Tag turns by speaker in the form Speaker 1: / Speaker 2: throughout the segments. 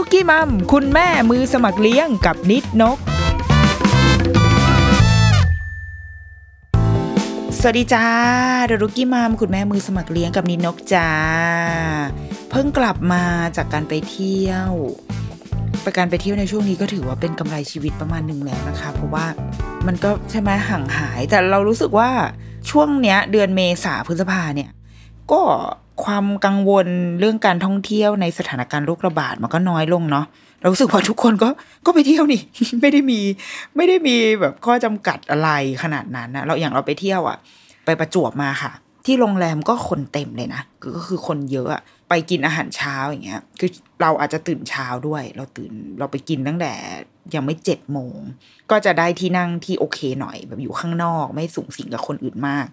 Speaker 1: ดอะรุกี้มัมคุณแม่มือสมัครเลี้ยงกับนิดนก สวัสดีจ้าเดอะรุกี้มัมคุณแม่มือสมัครเลี้ยงกับนิดนกจ้า เพิ่งกลับมาจากการไปเที่ยวไปการไปเที่ยวในช่วงนี้ก็ถือว่าเป็นกำไรชีวิตประมาณหนึ่งแล้วนะคะ เพราะว่ามันก็ใช่ไหมห่างหาย แต่เรารู้สึกว่าช่วงเนี้ย เดือนเมษาพฤษภาเนี่ย ก็ ความกังวลเรื่องการท่องเที่ยวในสถานการณ์โรคระบาดมันก็น้อยลงเนาะเรารู้สึกว่าทุกคนก็ก็ไปเที่ยวนี่ไม่ได้มีไม่ได้มีแบบข้อจำกัดอะไรขนาดนั้นนะเราอย่างเราไปเที่ยวอะไปประจวบมาค่ะ ที่โรงแรมก็คนเต็มเลยนะก็คือคนเยอะอะไปกินอาหารเช้าอย่างเงี้ย คือเราอาจจะตื่นเช้าด้วย เราตื่นเราไปกินตั้งแต่ยังไม่เจ็ดโมง ก็จะได้ที่นั่งที่โอเคหน่อย แบบอยู่ข้างนอกไม่สูงสิงกับคนอื่นมาก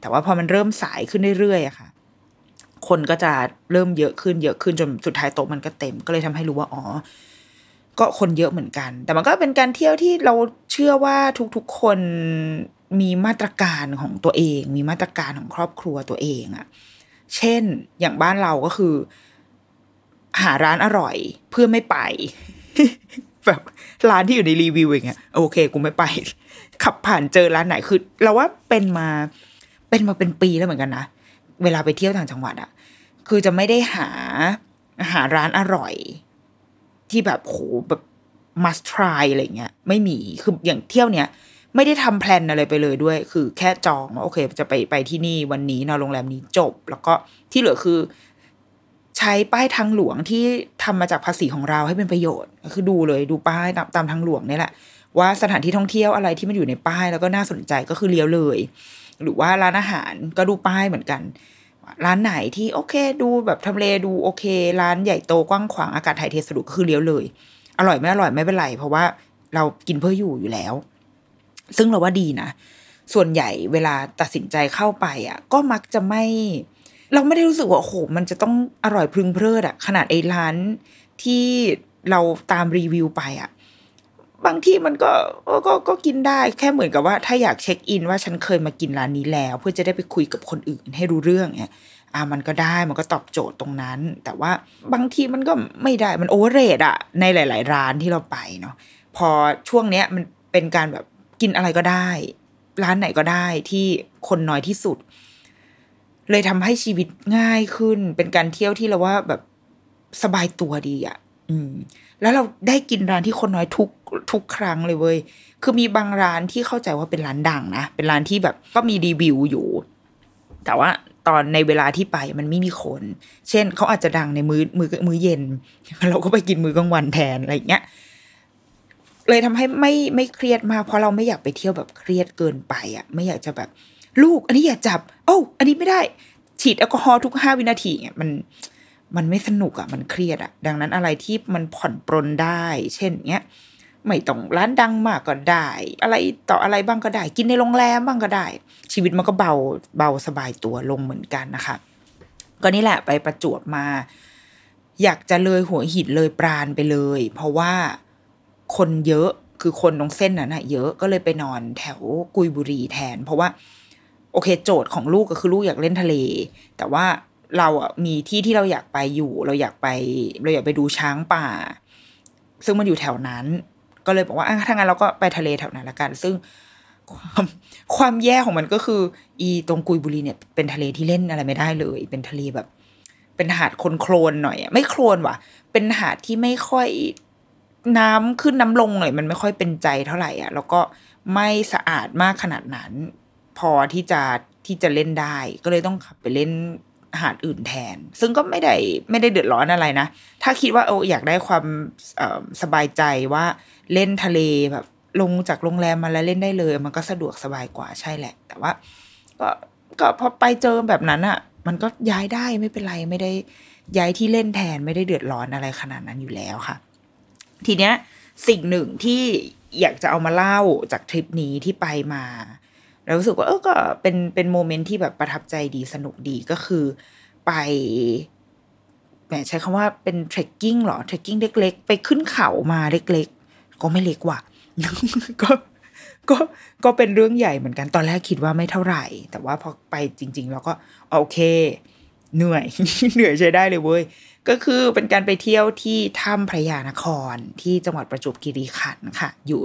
Speaker 1: แต่ว่าพอมันเริ่มสายขึ้นเรื่อยๆอะค่ะ คนก็จะเริ่มเยอะขึ้นเยอะขึ้นจนสุดท้ายโต๊ะมันก็เต็ม ก็เลยทำให้รู้ว่าอ๋อก็คนเยอะเหมือนกัน แต่มันก็เป็นการเที่ยวที่เราเชื่อว่าทุกๆคนมีมาตรการของตัวเอง มีมาตรการของครอบครัวตัวเองอะเช่นอย่างบ้านเราก็คือ หาร้านอร่อยเพื่อไม่ไป แบบร้านที่อยู่ในรีวิวอย่างเงี้ยโอเค กูไม่ไป ขับผ่านเจอร้านไหนคือเราว่าเป็นมาเป็นมาเป็นปีแล้วเหมือนกันนะ เวลาไปเที่ยวต่างจังหวัดอะคือจะไม่ได้หาหาร้านอร่อย ที่แบบโหแบบ must try อะไรเงี้ย ไม่มีคืออย่างเที่ยวเนี้ยไม่ได้ทำแพลนอะไรไปเลยด้วย คือแค่จองว่าโอเค จะไปไปที่นี่วันนี้นอนโรงแรมนี้จบ แล้วก็ที่เหลือคือ ใช้ป้ายทางหลวงที่ทำมาจากภาษีของเราให้เป็นประโยชน์คือดูเลยดูป้ายตามตามทางหลวงนี่แหละว่าสถานที่ท่องเที่ยวอะไรที่มันอยู่ในป้ายแล้วก็น่าสนใจก็คือเลี้ยวเลย หรือว่าร้านอาหารก็ดูป้ายเหมือนกัน ร้านไหนที่โอเค ดูแบบทำเลดูโอเค ร้านใหญ่โตกว้างขวางอากาศถ่ายเทสะดวกคือเลี้ยวเลย อร่อยไม่อร่อยไม่เป็นไร เพราะว่าเรากินเพื่ออยู่อยู่แล้ว ซึ่งเราว่าดีนะส่วนใหญ่เวลาตัดสินใจเข้าไปอะ ก็มักจะไม่ เราไม่ได้รู้สึกว่าโอ้โหมันจะต้องอร่อยพึงเพลิดอะ ขนาดไอ้ร้านที่เราตามรีวิวไปอะ บางที่มันก็ก็ก็กินได้แค่เหมือนกับว่า ถ้าอยากเช็คอินว่าฉันเคยมากินร้านนี้แล้ว เพื่อจะได้ไปคุยกับคนอื่นให้รู้เรื่องเนี่ยอ่ามันก็ได้มันก็ตอบโจทย์ตรงนั้น แต่ว่าบางทีมันก็ไม่ได้มันโอเวอร์เรทอะในหลาย ๆ ร้านที่เราไปเนาะพอช่วงเนี้ยมันเป็นการแบบกินอะไรก็ได้ ร้านไหนก็ได้ที่คนน้อยที่สุด เลยทำให้ชีวิตง่ายขึ้น เป็นการเที่ยวที่เราว่าแบบสบายตัวดีอะอืม แล้วเราได้กินร้านที่คนน้อยทุกทุกครั้งเลยเว้ย คือมีบางร้านที่เข้าใจว่าเป็นร้านดังนะ เป็นร้านที่แบบก็มีรีวิวอยู่ แต่ว่าตอนในเวลาที่ไปมันไม่มีคน เช่นเขาอาจจะดังในมือมือมือเย็น เราก็ไปกินมื้อกลางวันแทนอะไรเงี้ย เลยทำให้ไม่ไม่เครียดมากเพราะเราไม่อยากไปเที่ยวแบบเครียดเกินไปอะ ไม่อยากจะแบบ ลูก อันนี้อย่าจับ โอ้อันนี้ไม่ได้ ฉีดแอลกอฮอล์ทุกห้าวินาทีเนี่ยมัน มันไม่สนุกอะ่ะมันเครียดอะ่ะ ดังนั้นอะไรที่มันผ่อนปรนได้ เช่นเงี้ยไม่ต้องร้านดังมากก็ได้ อะไรต่ออะไรบ้างก็ได้ กินในโรงแรมบ้างก็ได้ ชีวิตมันก็เบาเบาสบายตัวลงเหมือนกันนะคะ ก็นี่แหละไปประจวบมา อยากจะเลยหัวหินเลยปราณไปเลย เพราะว่าคนเยอะคือคนตรงเส้นนั้นอะเยอะก็เลยไปนอนแถวกุยบุรีแทน เพราะว่า โอเคโจทย์ของลูกก็คือลูกอยากเล่นทะเล แต่ว่า เราอะมีที่ที่เราอยากไปอยู่ เราอยากไป เราอยากไปดูช้างป่า ซึ่งมันอยู่แถวนั้น ก็เลยบอกว่าอะถ้างั้นเราก็ไปทะเลแถวนั้นละกัน ซึ่งความความแย่ของมันก็คือ อีตรงกุยบุรีเนี่ย เป็นทะเลที่เล่นอะไรไม่ได้เลย เป็นทะเลแบบ เป็นหาดคนโคลนหน่อยไม่โคลนว่ะ เป็นหาดที่ไม่ค่อยน้ำขึ้นน้ำลงหน่อยมันไม่ค่อยเป็นใจเท่าไหร่อะ แล้วก็ไม่สะอาดมากขนาดนั้น พอที่จะที่จะเล่นได้ ก็เลยต้องขับไปเล่น หาดอื่นแทน ซึ่งก็ไม่ได้ไม่ได้เดือดร้อนอะไรนะ ถ้าคิดว่าเอออยากได้ความสบายใจว่าเล่นทะเลแบบลงจากโรงแรมมาแล้วเล่นได้เลย มันก็สะดวกสบายกว่าใช่แหละ แต่ว่า ก็ก็พอไปเจอแบบนั้นอะ่ะ มันก็ย้ายได้ไม่เป็นไรไม่ได้ย้ายที่เล่นแทนไม่ได้เดือดร้อนอะไรขนาดนั้นอยู่แล้วค่ะ ทีเนี้ยสิ่งหนึ่งที่อยากจะเอามาเล่าจากทริปนี้ที่ไปมา แล้วรู้สึกว่าเออก็เป็นเป็นโมเมนต์ที่แบบประทับใจดีสนุกดีก็คือไปแหมใช้คำว่าเป็น trekking หรอ trekking เล็ก ๆ ไปขึ้นเขามาเล็ก ๆ ก็ไม่เล็กว่ะก็ก็ก็เป็นเรื่องใหญ่เหมือนกันตอนแรกคิดว่าไม่เท่าไหร่ แต่ว่าพอไปจริง ๆ แล้วก็โอเค เหนื่อย เหนื่อยใช้ได้เลยเว้ยก็คือเป็นการไปเที่ยวที่ถ้ำพระยานครที่จังหวัดประจวบคีรีขันธ์ค่ะ อยู่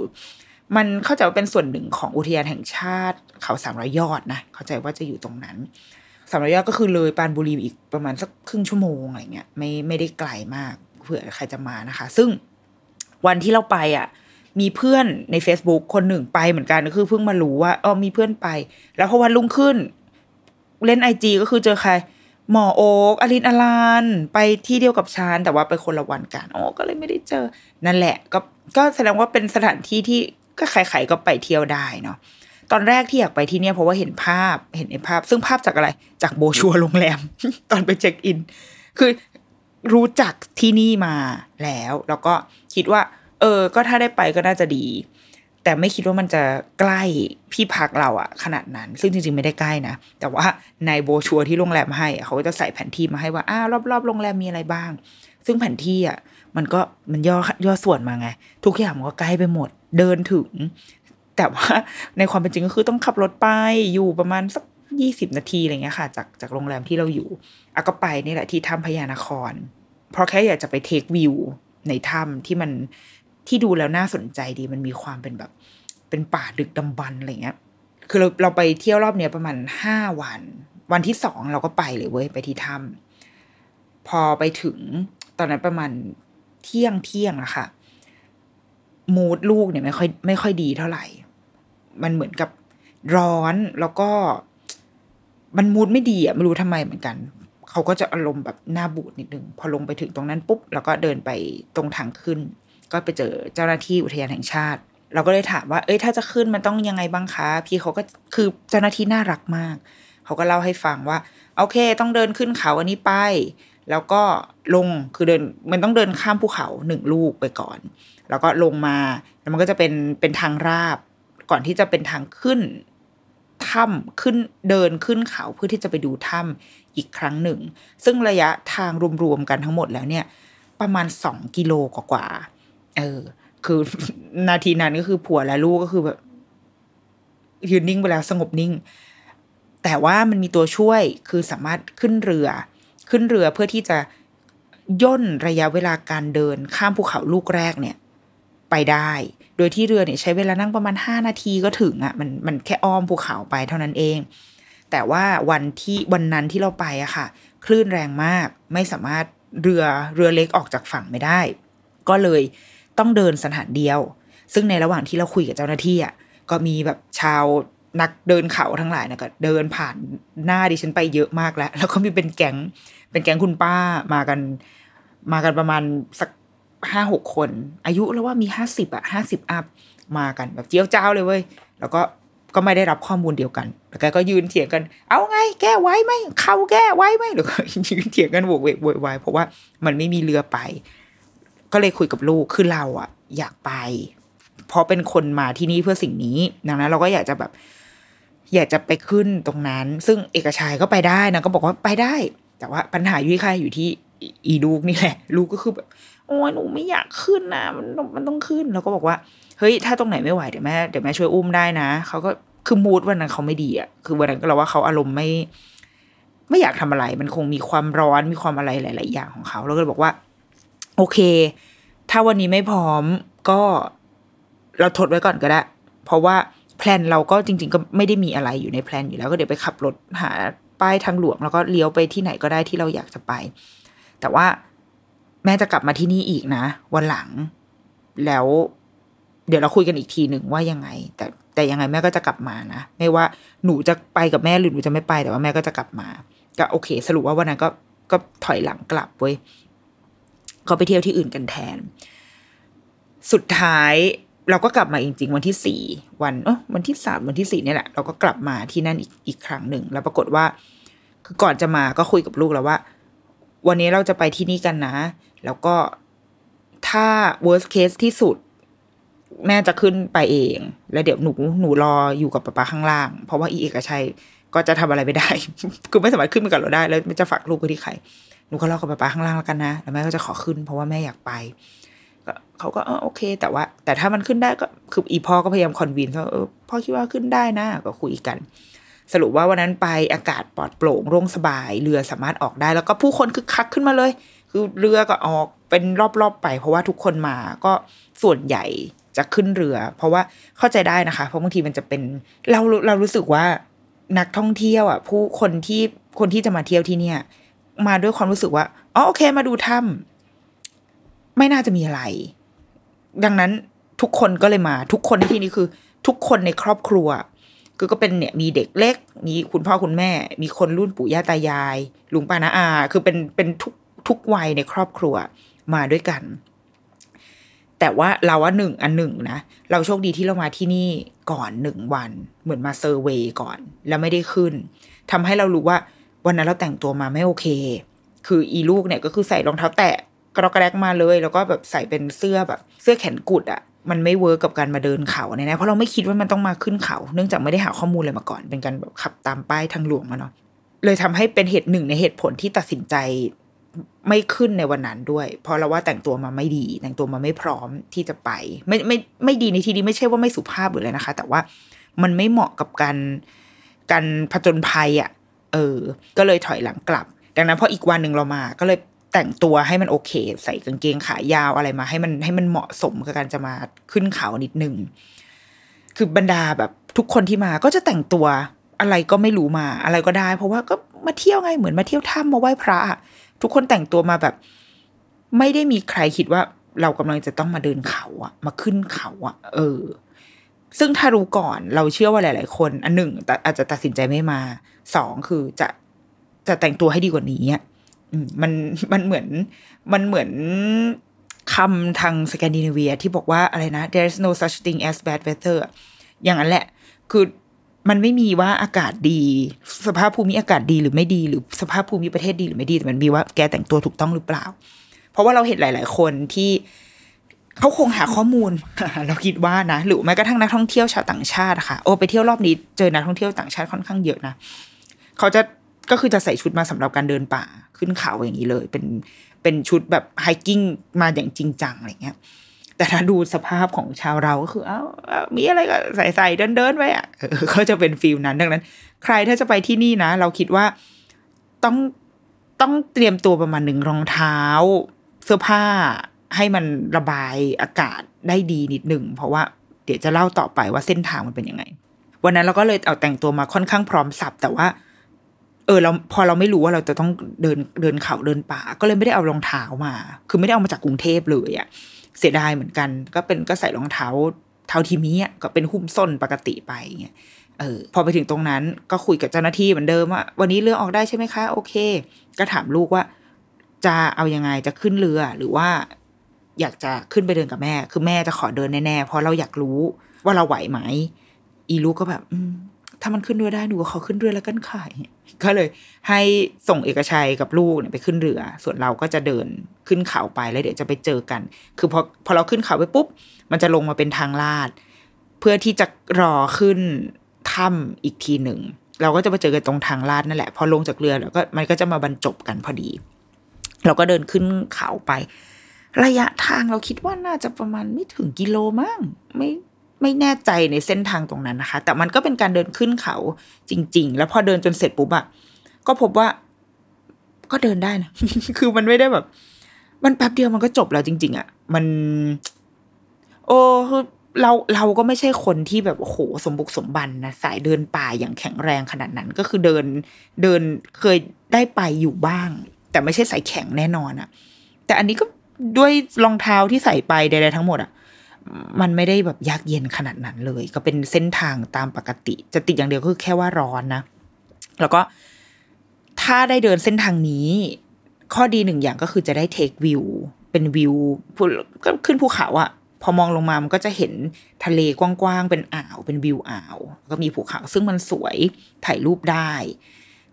Speaker 1: มันเข้าใจว่าเป็นส่วนหนึ่งของอุทยานแห่งชาติเขาสามร้อยยอดนะเข้าใจว่าจะอยู่ตรงนั้นสามร้อยยอดก็คือเลยปานบุรีอีกประมาณสักครึ่งชั่วโมงอะไรเงี้ยไม่ไม่ได้ไกลมากเผื่อใครจะมานะคะ ซึ่งวันที่เราไปอะ มีเพื่อนใน Facebook คนหนึ่งไปเหมือนกันก็คือเพิ่งมารู้ว่าอ๋อมีเพื่อนไป แล้วพอวันรุ่งขึ้น เล่นไอจีก็คือเจอใครหมอโอ๊กอลินอลานไปที่เดียวกับชานแต่ว่าไปคนละวันกันอ๋อก็เลยไม่ได้เจอ นั่นแหละ ก็ก็แสดงว่าเป็นสถานที่ที่ ก็ใครๆก็ไปเที่ยวได้เนาะตอนแรกที่อยากไปที่เนี่ยเพราะว่าเห็นภาพเห็นในภาพ ซึ่งภาพจากอะไร จากโบชัวโรงแรม ตอนไปเช็คอิน คือรู้จักที่นี่มาแล้ว แล้วก็คิดว่า เออ ก็ถ้าได้ไปก็น่าจะดี แต่ไม่คิดว่ามันจะใกล้ที่พักเราอะขนาดนั้น ซึ่งจริงๆไม่ได้ใกล้นะ แต่ว่าในโบชัวที่โรงแรมให้เขาก็จะใส่แผนที่มาให้ว่าอ้ารอบๆโรงแรมมีอะไรบ้าง ซึ่งแผนที่อะ มันก็มันย่อย่อส่วนมาไง ทุกอย่างมันก็ใกล้ไปหมด เดินถึง แต่ว่าในความเป็นจริงก็คือต้องขับรถไปอยู่ประมาณสักยี่สิบนาทีอะไรเงี้ยค่ะ จากจากโรงแรมที่เราอยู่อะก็ไปนี่แหละที่ถ้ำพญานคร เพราะแค่อยากจะไปเทควิวในถ้ำที่มันที่ดูแล้วน่าสนใจดีมันมีความเป็นแบบ เป็นป่าดึกดำบรรพ์อะไรเงี้ย คือเราเราไปเที่ยวรอบเนี้ยประมาณห้าวัน วันที่สองเราก็ไปเลยเว้ยไปที่ถ้ำพอไปถึงตอนนั้นประมาณ เที่ยงเที่ยงอะค่ะมูดลูกเนี่ยไม่ค่อยไม่ค่อยดีเท่าไหร่ มันเหมือนกับร้อนแล้วก็ มันมูดไม่ดีอะไม่รู้ทำไมเหมือนกันเขาก็จะอารมณ์แบบหน้าบูดนิดนึงพอลงไปถึงตรงนั้นปุ๊บแล้วก็เดินไปตรงทางขึ้น ก็ไปเจอเจ้าหน้าที่อุทยานแห่งชาติ เราก็เลยถามว่า เอ้ยถ้าจะขึ้นมันต้องยังไงบ้างคะพี่เขาก็คือเจ้าหน้าที่น่ารักมากเขาก็เล่าให้ฟังว่า โอเค ต้องเดินขึ้นเขาอันนี้ไป แล้วก็ลงคือเดินมันต้องเดินข้ามภูเขาหนึ่งลูกไปก่อน แล้วก็ลงมาแล้วมันก็จะเป็นเป็นทางราบ ก่อนที่จะเป็นทางขึ้นถ้ำขึ้นเดินขึ้นเขาเพื่อที่จะไปดูถ้ำอีกครั้งหนึ่ง ซึ่งระยะทางรวมๆกันทั้งหมดแล้วเนี่ย ประมาณสองกิโลกว่าๆเออ คือนาทีนั้นก็คือผัวและลูกก็คือแบบยืนนิ่งไปแล้วสงบนิ่ง แต่ว่ามันมีตัวช่วยคือสามารถขึ้นเรือ ขึ้นเรือเพื่อที่จะย่นระยะเวลาการเดินข้ามภูเขาลูกแรกเนี่ย ไปได้ โดยที่เรือเนี่ยใช้เวลานั่งประมาณห้านาทีก็ถึงอะ่ะมันมันแค่อ้อมภูเขาไปเท่านั้นเอง แต่ว่าวันที่วันนั้นที่เราไปอะค่ะ คลื่นแรงมากไม่สามารถเรือเรือเล็กออกจากฝั่งไม่ได้ ก็เลยต้องเดินสถานเดียว ซึ่งในระหว่างที่เราคุยกับเจ้าหน้าที่อะก็มีแบบชาว นักเดินเขาทั้งหลายนะก็เดินผ่านหน้าดิฉันไปเยอะมากแล้ว แล้วก็มีเป็นแก๊งเป็นแก๊งคุณป้ามากัน มากันประมาณสักห้าหกคน อายุแล้วว่ามีห้าสิบอะห้าสิบอัพมากันแบบเจียวเจ้าเลยเว้ยแล้วก็ก็ไม่ได้รับข้อมูลเดียวกันแล้วแกก็ยืนเถียงกัน เอาไง แก้ไว้ไหมเขาแก้ไว้ไหมหรือก็ยืนเถียงกันโวกเวกโวยวายเพราะว่ามันไม่มีเรือไป ก็เลยคุยกับลูกคือเราอะอยากไปเพราะเป็นคนมาที่นี่เพื่อสิ่งนี้ ดังนั้นเราก็อยากจะแบบ อยากจะไปขึ้นตรงนั้น ซึ่งเอกชัยก็ไปได้นะก็บอกว่าไปได้ แต่ว่าปัญหาอยู่ที่ใครอยู่ที่อีลูกนี่แหละ ลูกก็คือแบบโอ้ยหนูไม่อยากขึ้นนะมันมันต้องขึ้นเราก็บอกว่าเฮ้ยถ้าตรงไหนไม่ไหวเดี๋ยวแม่เดี๋ยวแม่ช่วยอุ้มได้นะเขาก็คือมูดวันนั้นเขาไม่ดีอะคือวันนั้นก็เราว่าเขาอารมณ์ไม่ ไม่อยากทำอะไร มันคงมีความร้อนมีความอะไรหลาย ๆ อย่างของเขาเราก็เลยบอกว่า โอเค ถ้าวันนี้ไม่พร้อมก็เราทดไว้ก่อนก็ได้ เพราะว่า แพลนเราก็จริง ๆ ก็ไม่ได้มีอะไรอยู่ในแพลนอยู่แล้วก็เดี๋ยวไปขับรถหาป้ายทางหลวง แล้วก็เลี้ยวไปที่ไหนก็ได้ที่เราอยากจะไป แต่ว่าแม่จะกลับมาที่นี่อีกนะ วันหลัง แล้ว เดี๋ยวเราคุยกันอีกทีหนึ่งว่ายังไง แต่แต่ยังไงแม่ก็จะกลับมานะไม่ว่าหนูจะไปกับแม่หรือหนูจะไม่ไปแต่ว่าแม่ก็จะกลับมา ก็โอเค สรุปว่าวันนั้นก็ก็ถอยหลังกลับเว้ยก็ไปเที่ยวที่อื่นกันแทน สุดท้าย เราก็กลับมาจริง ๆ วันที่สี่วันเออวันที่สามวันที่สี่เนี่ยแหละ เราก็กลับมาที่นั่นอีกอีกครั้งหนึ่งแล้วปรากฏว่า คือก่อนจะมาก็คุยกับลูกแล้วว่า วันนี้เราจะไปที่นี่กันนะ แล้วก็ถ้า worst case ที่สุด แม่จะขึ้นไปเอง แล้วเดี๋ยวหนูหนูรออยู่กับป๊าป๊าข้างล่าง เพราะว่าอีเอกชัยก็จะทำอะไรไม่ได้ คือไม่สามารถขึ้นไปกับเราได้ แล้วมันจะฝากลูกไว้ที่ใคร หนูก็รอกับป๊าป๊าข้างล่างแล้วกันนะ แล้วแม่ก็จะขอขึ้น เพราะว่าแม่อยากไป เขาก็เออโอเค แต่ว่า แต่ถ้ามันขึ้นได้ก็คืออีพ่อก็พยายามคอนวินว่าเออพ่อคิดว่าขึ้นได้นะก็คุยกัน สรุปว่าวันนั้นไปอากาศปลอดโปร่งโล่งสบาย เรือสามารถออกได้ แล้วก็ผู้คนคึกคักขึ้นมาเลย คือเรือก็ออกเป็นรอบๆไป เพราะว่าทุกคนมาก็ส่วนใหญ่จะขึ้นเรือ เพราะว่าเข้าใจได้นะคะ เพราะบางทีมันจะเป็นเราเรารู้สึกว่านักท่องเที่ยวอะ ผู้คนที่คนที่จะมาเที่ยวที่เนี่ย มาด้วยความรู้สึกว่าอ๋อโอเค มาดูถ้ำ ไม่น่าจะมีอะไร ดังนั้นทุกคนก็เลยมา ทุกคนที่นี้คือ ทุกคนในครอบครัว คือก็เป็นเนี่ยมีเด็กเล็ก มีคุณพ่อคุณแม่ มีคนรุ่นปู่ย่าตายาย ลุงป้านาอา คือเป็นเป็นทุกทุกวัยในครอบครัวมาด้วยกัน แต่ว่าเราว่าหนึ่งอันหนึ่งนะ เราโชคดีที่เรามาที่นี่ก่อนหนึ่งวัน เหมือนมา survey ก่อน แล้วไม่ได้ขึ้นทำให้เรารู้ว่าวันนั้นเราแต่งตัวมาไม่โอเค คืออีลูกเนี่ยก็คือใส่รองเท้าแตะ กระกระแดกมาเลย แล้วก็แบบใส่เป็นเสื้อแบบ เสื้อแขนกุดอะมันไม่ work กับการมาเดินเขาเนี่ยนะเพราะเราไม่คิดว่ามันต้องมาขึ้นเขา เนื่องจากไม่ได้หาข้อมูลเลยมาก่อน เป็นการแบบขับตามป้ายทางหลวงมาเนาะเลยทำให้เป็นเหตุหนึ่งในเหตุผลที่ตัดสินใจไม่ขึ้นในวันนั้นด้วย เพราะเราว่าแต่งตัวมาไม่ดี แต่งตัวมาไม่พร้อมที่จะไป ไม่ไม่ไม่ดีในที่นี้ไม่ใช่ว่าไม่สุภาพหรืออะไรนะคะ แต่ว่ามันไม่เหมาะกับการการผจญภัยอะ่ะ เออ ก็เลยถอยหลังกลับ ดังนั้นพออีกวันหนึ่งเรามาก็เลย แต่งตัวให้มันโอเค ใส่กางเกงขายาวอะไรมา ให้มันให้มันเหมาะสมกับการจะมาขึ้นเขานิดนึงคือบรรดาแบบทุกคนที่มาก็จะแต่งตัวอะไรก็ไม่รู้มาอะไรก็ได้ เพราะว่าก็มาเที่ยวไงเหมือนมาเที่ยวถ้ำมาไหว้พระทุกคนแต่งตัวมาแบบ ไม่ได้มีใครคิดว่าเรากำลังจะต้องมาเดินเขาอะมาขึ้นเขาอะเออ ซึ่งถ้ารู้ก่อนเราเชื่อว่าหลาย ๆ คน อันหนึ่งอาจจะตัดสินใจไม่มาสองคือจะจะแต่งตัวให้ดีกว่านี้อะ มันมันเหมือนมันเหมือนคำทางสแกนดิเนเวียที่บอกว่าอะไรนะ there's no such thing as bad weather อย่างนั้นแหละ คือมันไม่มีว่าอากาศดี สภาพภูมิอากาศดีหรือไม่ดี หรือสภาพภูมิประเทศดีหรือไม่ดี แต่มันมีว่าแกแต่งตัวถูกต้องหรือเปล่า เพราะว่าเราเห็นหลาย ๆ คนที่เขาคงหาข้อมูล เราคิดว่านะหรือแม้กระทั่งนักท่องเที่ยวชาวต่างชาติค่ะ โอ้ไปเที่ยวรอบนี้เจอนักท่องเที่ยวต่างชาติค่อนข้างเยอะนะเขาจะ ก็คือจะใส่ชุดมาสำหรับการเดินป่าขึ้นเขาอย่างนี้เลย เป็นเป็นชุดแบบไฮกิ้งมาอย่างจริงจังอะไรเงี้ย แต่ถ้าดูสภาพของชาวเราก็คือเอ้ามีอะไรก็ใส่ใส่เดินเดินไปอะก็จะเป็นฟิลนั้น ดังนั้น ใครถ้าจะไปที่นี่นะ เราคิดว่าต้องต้องเตรียมตัวประมาณหนึ่งรองเท้า เสื้อผ้าให้มันระบายอากาศได้ดีนิดหนึ่งเพราะว่าเดี๋ยวจะเล่าต่อไปว่าเส้นทางมันเป็นยังไง วันนั้นเราก็เลยเอาแต่งตัวมาค่อนข้างพร้อมสับแต่ว่า เออเราพอเราไม่รู้ว่าเราจะต้องเดินเดินเขาเดินป่า ก็เลยไม่ได้เอารองเท้ามา คือไม่ได้เอามาจากกรุงเทพเลยอะ่ะเสียดายเหมือนกัน ก็เป็นก็ใส่รองเท้าเท้าทีมีอะก็เป็นหุ้มส้นปกติไปเงี้ยเออพอไปถึงตรงนั้นก็คุยกับเจ้าหน้าที่เหมือนเดิมว่าวันนี้เรือออกได้ใช่ไหมคะ โอเค ก็ถามลูกว่า จะเอายังไงจะขึ้นเรือหรือว่า อยากจะขึ้นไปเดินกับแม่ คือแม่จะขอเดินแน่ๆเพราะเราอยากรู้ว่าเราไหวไหม อีลูกก็แบบ อืถ้ามันขึ้นเรือได้หนูก็ขอขึ้นเรือแล้วกันค่ะ ก็เลยให้ส่งเอกชัยกับลูกเนี่ยไปขึ้นเรือ ส่วนเราก็จะเดินขึ้นเขาไปแล้วเดี๋ยวจะไปเจอกัน คือพอพอเราขึ้นเขาไปปุ๊บ มันจะลงมาเป็นทางลาด เพื่อที่จะรอขึ้นถ้ำอีกทีหนึ่ง เราก็จะไปเจอกันตรงทางลาดนั่นแหละ พอลงจากเรือแล้วก็มันก็จะมาบรรจบกันพอดี เราก็เดินขึ้นเขาไป ระยะทางเราคิดว่าน่าจะประมาณไม่ถึงกิโลมั้งไม่ ไม่แน่ใจในเส้นทางตรงนั้นนะคะ แต่มันก็เป็นการเดินขึ้นเขาจริง ๆ แล้วพอเดินจนเสร็จปุ๊บอะก็พบว่าก็เดินได้นะคือมันไม่ได้แบบ มันแป๊บเดียวมันก็จบแล้วจริง ๆอะมัน โอ้คือเราเราก็ไม่ใช่คนที่แบบโอ้โหสมบุกสมบันนะสายเดินป่าอย่างแข็งแรงขนาดนั้น ก็คือเดินเดินเคยได้ไปอยู่บ้าง แต่ไม่ใช่สายแข็งแน่นอนอะ่ะแต่อันนี้ก็ด้วยรองเท้าที่ใส่ไปใดๆทั้งหมดอะ่ะ มันไม่ได้แบบยากเย็นขนาดนั้นเลย ก็เป็นเส้นทางตามปกติ จะติดอย่างเดียวคือแค่ว่าร้อนนะ แล้วก็ถ้าได้เดินเส้นทางนี้ ข้อดีหนึ่งอย่างก็คือจะได้เทควิวเป็นวิวก็ขึ้นภูเขาอะพอมองลงมามันก็จะเห็นทะเลกว้างๆเป็นอ่าว เป็นวิวอ่าว ก็มีภูเขาซึ่งมันสวยถ่ายรูปได้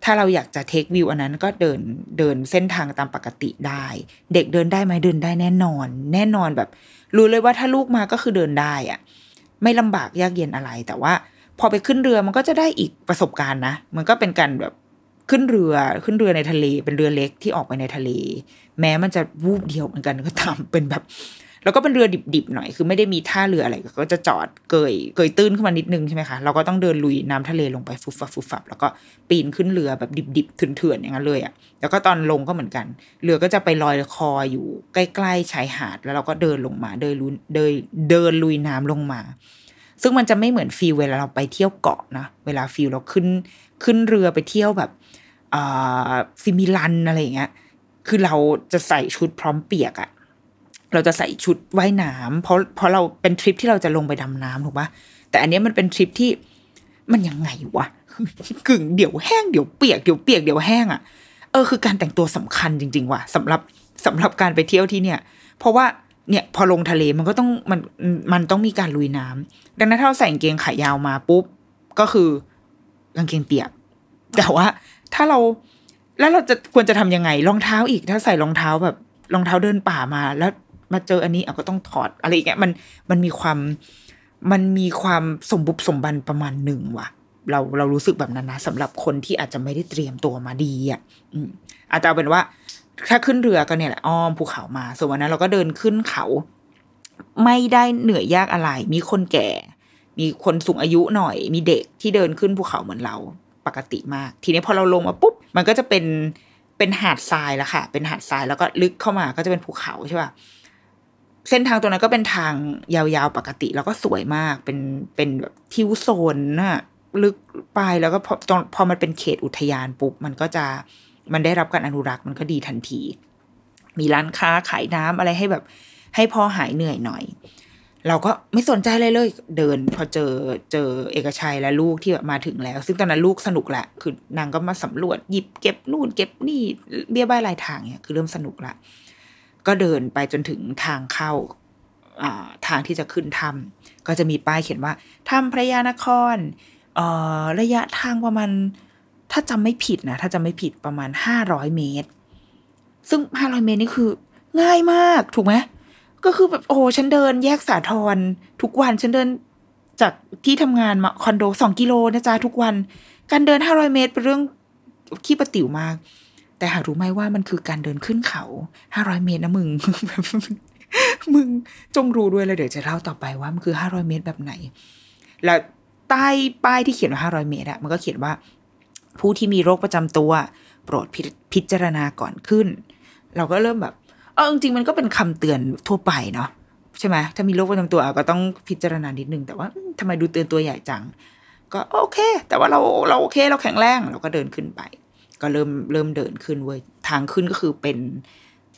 Speaker 1: ถ้าเราอยากจะเทควิวอันนั้นก็เดินเดินเส้นทางตามปกติได้ เด็กเดินได้ไหมเดินได้แน่นอน แน่นอนแบบ รู้เลยว่าถ้าลูกมาก็คือเดินได้อะไม่ลำบากยากเย็นอะไรแต่ว่า พอไปขึ้นเรือมันก็จะได้อีกประสบการณ์นะ มันก็เป็นการแบบขึ้นเรือขึ้นเรือในทะเลเป็นเรือเล็กที่ออกไปในทะเล แม้มันจะวูบเดียวเหมือนกันก็ตามเป็นแบบ แล้วก็เป็นเรือดิบๆหน่อยคือไม่ได้มีท่าเรืออะไร ก็จะจอดเกยเกยตื้นขึ้นมานิดนึงใช่ไหมคะเราก็ต้องเดินลุยน้ำทะเลลงไปฟุบฟับฟุบฟับแล้วก็ปีนขึ้นเรือแบบดิบๆเถื่อนๆอย่างนั้นเลยอะ่ะแล้วก็ตอนลงก็เหมือนกัน เรือก็จะไปลอยคออยู่ใกล้ๆชายหาด แล้วเราก็เดินลงมาเดินลุยเดินเดินลุยน้ำลงมา ซึ่งมันจะไม่เหมือน feel เวลาเราไปเที่ยวเกาะนะเวลา feel เราขึ้นขึ้นเรือไปเที่ยวแบบซิมิลันอะไรเงี้ยคือเราจะใส่ชุดพร้อมเปียกอะ เราจะใส่ชุดว่ายน้ำเพราะเพราะเราเป็นทริปที่เราจะลงไปดำน้ำถูกปะแต่อันนี้มันเป็นทริปที่มันยังไงวะกึ่งเดี๋ยวแห้งเดี๋ยวเปียกเดี๋ยวเปียกเดี๋ยวแห้งอะเออคือการแต่งตัวสำคัญจริง ๆ ว่ะสำหรับสำหรับการไปเที่ยวที่เนี่ย เพราะว่าเนี่ยพอลงทะเลมันก็ต้องมันมันต้องมีการลุยน้ำดังนั้นถ้าเราใส่กางเกงขายาวมาปุ๊บก็คือกางเกงเปียก แต่ว่าถ้าเราแล้วเราจะควรจะทำยังไงรองเท้าอีก ถ้าใส่รองเท้าแบบรองเท้าเดินป่ามา แล้ว มาเจออันนี้เอาก็ต้องถอดอะไรอย่างเงี้ยมันมันมีความมันมีความสมบุบสมบันประมาณหนึ่งว่ะ เราเรารู้สึกแบบนั้นนะสำหรับคนที่อาจจะไม่ได้เตรียมตัวมาดีอะอืมอาจจะเป็นว่าถ้าขึ้นเรือก็เนี่ยแหละอ้อมภูเขามาส่วนวันนั้นเราก็เดินขึ้นเขา ไม่ได้เหนื่อยยากอะไร มีคนแก่ มีคนสูงอายุหน่อย มีเด็กที่เดินขึ้นภูเขาเหมือนเราปกติมาก ทีนี้พอเราลงมาปุ๊บ มันก็จะเป็นเป็นหาดทรายแล้วค่ะ เป็นหาดทรายแล้วก็ลึกเข้ามาก็จะเป็นภูเขาใช่ป่ะ เส้นทางตัวนั้นก็เป็นทางยาวๆปกติ แล้วก็สวยมากเป็นเป็นแบบทิวโซนน่ะลึกไปแล้วก็พอพอมันเป็นเขตอุทยานปุ๊บมันก็จะมันได้รับการอนุรักษ์มันก็ดีทันที มีร้านค้าขายน้ำอะไรให้แบบ ให้พอหายเหนื่อยหน่อย เราก็ไม่สนใจเลยเลย เดินพอเจอเจอเอกชัยและลูกที่แบบมาถึงแล้ว ซึ่งตอนนั้นลูกสนุกแหละคือนางก็มาสำรวจหยิบเก็บนู่นเก็บนี่เบี้ยบ้ายลายทางเนี่ยคือเริ่มสนุกละ ก็เดินไปจนถึงทางเข้าทางที่จะขึ้นถ้ำก็จะมีป้ายเขียนว่าถ้ำพระยานครระยะทางประมาณถ้าจำไม่ผิดนะถ้าจำไม่ผิดประมาณห้าร้อยเมตร ซึ่งห้าร้อยเมตรนี่คือ ง่ายมากถูกไหมก็คือแบบโอ้ฉันเดินแยกสาทรทุกวันฉันเดินจากที่ทำงานมาคอนโดสองกิโลนะจ๊ะทุกวัน การเดินห้าร้อยเมตรเป็นเรื่องขี้ประติ๋วมาก แต่หารู้ไหมว่ามันคือการเดินขึ้นเขาห้าร้อยเมตรนะมึงมึงจงรู้ด้วยเลยเดี๋ยวจะเล่าต่อไปว่ามันคือห้าร้อยเมตรแบบไหน แล้วใต้ป้ายที่เขียนว่าห้าร้อยเมตรอะมันก็เขียนว่า ผู้ที่มีโรคประจำตัว โปรดพิจารณาก่อนขึ้น เราก็เริ่มแบบเออจริงมันก็เป็นคำเตือนทั่วไปเนาะใช่ไหมถ้ามีโรคประจำตัวก็ต้องพิจารณานิดนึงแต่ว่าทำไมดูเตือนตัวใหญ่จัง ก็โอเค แต่ว่าเราเราโอเคเราแข็งแรงเราก็เดินขึ้นไป ก็เริ่มเริ่มเดินขึ้นเว้ยทางขึ้นก็คือเป็น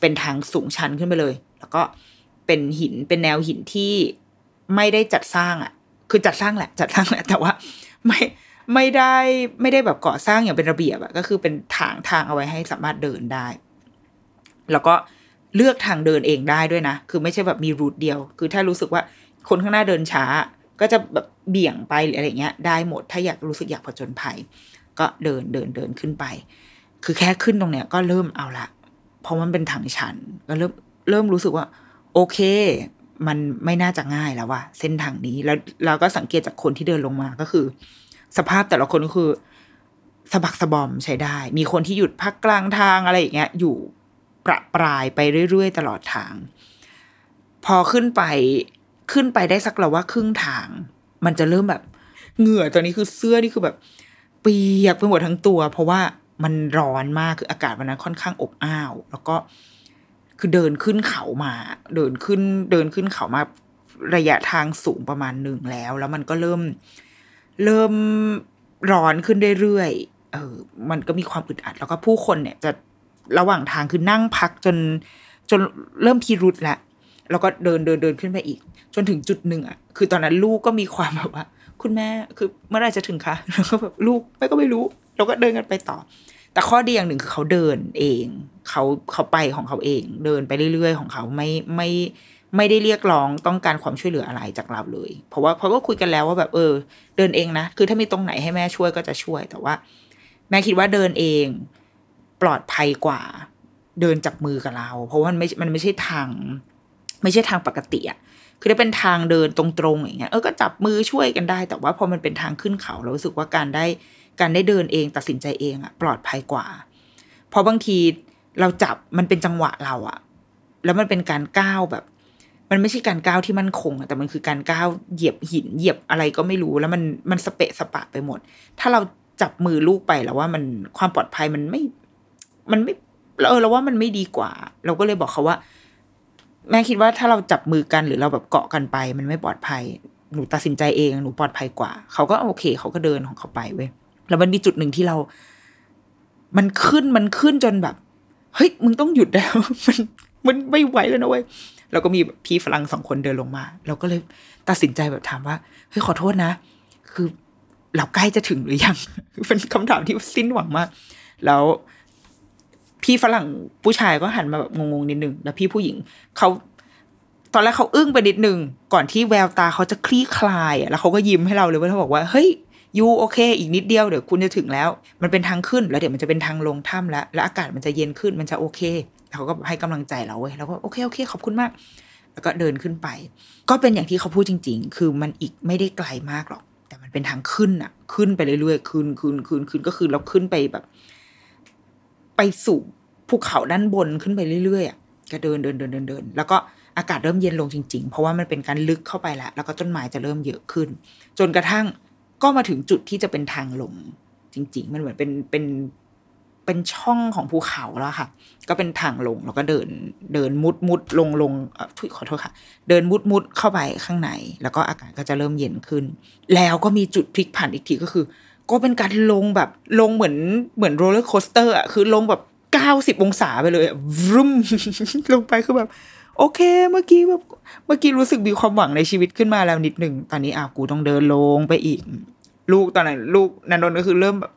Speaker 1: เป็นทางสูงชันขึ้นไปเลย แล้วก็เป็นหินเป็นแนวหินที่ไม่ได้จัดสร้างอะ คือจัดสร้างแหละ จัดสร้างแหละ แต่ว่าไม่ไม่ได้ไม่ได้แบบก่อสร้างอย่างเป็นระเบียบอะก็คือเป็นทางทางเอาไว้ให้สามารถเดินได้ แล้วก็เลือกทางเดินเองได้ด้วยนะ คือไม่ใช่แบบมีรูทเดียว คือถ้ารู้สึกว่าคนข้างหน้าเดินช้า ก็จะแบบเบี่ยงไปหรืออะไรเงี้ย ได้หมด ถ้าอยากรู้สึกอยากผจญภัย ก็เดินเดินเดินขึ้นไป คือแค่ขึ้นตรงเนี้ยก็เริ่มเอาละเพราะมันเป็นทางชันก็เริ่มเริ่มรู้สึกว่า โอเค มันไม่น่าจะง่ายแล้วว่ะเส้นทางนี้แล้วเราก็สังเกตจากคนที่เดินลงมาก็คือ สภาพแต่ละคนก็คือสะบักสะบอมใช้ได้ มีคนที่หยุดพักกลางทางอะไรอย่างเงี้ย อยู่ประปรายไปเรื่อยๆ ตลอดทาง พอขึ้นไปขึ้นไปได้สักเราว่าครึ่งทาง มันจะเริ่มแบบ เหงื่อตอนนี้คือเสื้อนี่คือแบบ ปียกไปหมดทั้งตัว เพราะว่ามันร้อนมากคืออากาศวันนั้นค่อนข้างอบอ้าว แล้วก็คือเดินขึ้นเขามา เดินขึ้นเดินขึ้นเขามาระยะทางสูงประมาณหนึ่งแล้ว แล้วมันก็เริ่มเริ่มร้อนขึ้นเรื่อยๆเออ มันก็มีความอึดอัด แล้วก็ผู้คนเนี่ยจะระหว่างทางคือนั่งพักจนจนเริ่มพิรุษแล้วแล้วก็เดินเดินเดินขึ้นไปอีก จนถึงจุดหนึ่งอะ คือตอนนั้นลูกก็มีความแบบว่า คุณแม่คือเมื่อไรจะถึงคะแล้วก็แบบลูกแม่ก็ไม่รู้ เราก็เดินกันไปต่อ แต่ข้อดีอย่างหนึ่งคือเขาเดินเองเขาเขาไปของเขาเอง เดินไปเรื่อยๆ ของเขาไม่ไม่ไม่ได้เรียกร้องต้องการความช่วยเหลืออะไรจากเราเลย เพราะว่าเขาก็คุยกันแล้วว่าแบบเออ เดินเองนะ คือถ้ามีตรงไหนให้แม่ช่วยก็จะช่วย แต่ว่า แม่คิดว่าเดินเองปลอดภัยกว่า เดินจับมือกับเรา เพราะว่ามันไม่ มันไม่ใช่ทาง ไม่ใช่ทางปกติอะ คือถ้าเป็นทางเดินตรงๆอย่างเงี้ยเออก็จับมือช่วยกันได้ แต่ว่าพอมันเป็นทางขึ้นเขาเรารู้สึกว่าการได้การได้เดินเองตัดสินใจเองอะปลอดภัยกว่า เพราะบางทีเราจับมันเป็นจังหวะเราอะแล้วมันเป็นการก้าวแบบ มันไม่ใช่การก้าวที่มั่นคงอะแต่มันคือการก้าวเหยียบหินเหยียบอะไรก็ไม่รู้ แล้วมันมันสเปะสปะไปหมด ถ้าเราจับมือลูกไปแล้วว่ามันความปลอดภัยมันไม่ มันไม่เออเราว่ามันไม่ดีกว่า เราก็เลยบอกเขาว่า แม่คิดว่าถ้าเราจับมือกันหรือเราแบบเกาะกันไป มันไม่ปลอดภัย หนูตัดสินใจเองหนูปลอดภัยกว่า เขาก็โอเค เขาก็เดินของเขาไปเว้ยแล้วมันมีจุดหนึ่งที่เรา มันขึ้นมันขึ้นจนแบบ เฮ้ย มึงต้องหยุดแล้ว มันมันไม่ไหวแล้วนะเว้ยแล้วก็มีพี่ฝรั่งสองคนเดินลงมา เราก็เลยตัดสินใจแบบถามว่าเฮ้ยขอโทษนะ คือเราใกล้จะถึงหรือยัง เป็นคำถามที่สิ้นหวังมาก แล้ว พี่ฝรั่งผู้ชายก็หันมาแบบงงๆนิดนึงแล้วพี่ผู้หญิงเขาตอนแรกเขาอึ้งไปนิดนึงก่อนที่แววตาเขาจะคลี่คลายแล้วเขาก็ยิ้มให้เราเลยว่าเขาบอกว่าเฮ้ยยูโอเค อีกนิดเดียวเดี๋ยวคุณจะถึงแล้ว มันเป็นทางขึ้นแล้วเดี๋ยวมันจะเป็นทางลงถ้ำแล้วแล้วอากาศมันจะเย็นขึ้นมันจะโอเคเขาก็ให้กำลังใจเราเว้ยแล้วก็โอเคโอเค ขอบคุณมาก แล้วก็เดินขึ้นไป ก็เป็นอย่างที่เขาพูดจริง ๆ คือมันอีกไม่ได้ไกลมากหรอก แต่มันเป็นทางขึ้นอะขึ้นไปเรื่อยๆขึ้นขึ้นขึ้นขึ้นก็คือเราขึ้นไปแบบ ไปสู่ภูเขาด้านบนขึ้นไปเรื่อยๆอะก็เดินเดินเดินเดินเดินแล้วก็อากาศเริ่มเย็นลงจริง ๆ เพราะว่ามันเป็นการลึกเข้าไปแล้ว แล้วก็ต้นไม้จะเริ่มเยอะขึ้น จนกระทั่งก็มาถึงจุดที่จะเป็นทางลงจริง ๆ มันเหมือนเป็นเป็นเป็นช่องของภูเขาแล้วค่ะ ก็เป็นทางลงแล้วก็เดินเดินมุดมุดลงลงเออถุยขอโทษค่ะ เดินมุดมุดเข้าไปข้างใน แล้วก็อากาศก็จะเริ่มเย็นขึ้น แล้วก็มีจุดพลิกผันอีกทีก็คือ ก็เป็นการลงแบบลงเหมือนเหมือน roller coaster อะคือลงแบบเก้าสิบองศาไปเลยอะวรึมลงไปคือแบบ โอเค เมื่อกี้แบบเมื่อกี้รู้สึกมีความหวังในชีวิตขึ้นมาแล้วนิดหนึ่งตอนนี้อะกูต้องเดินลงไปอีก ลูกตอนนั้นลูกนันนนก็คือเริ่มแบบ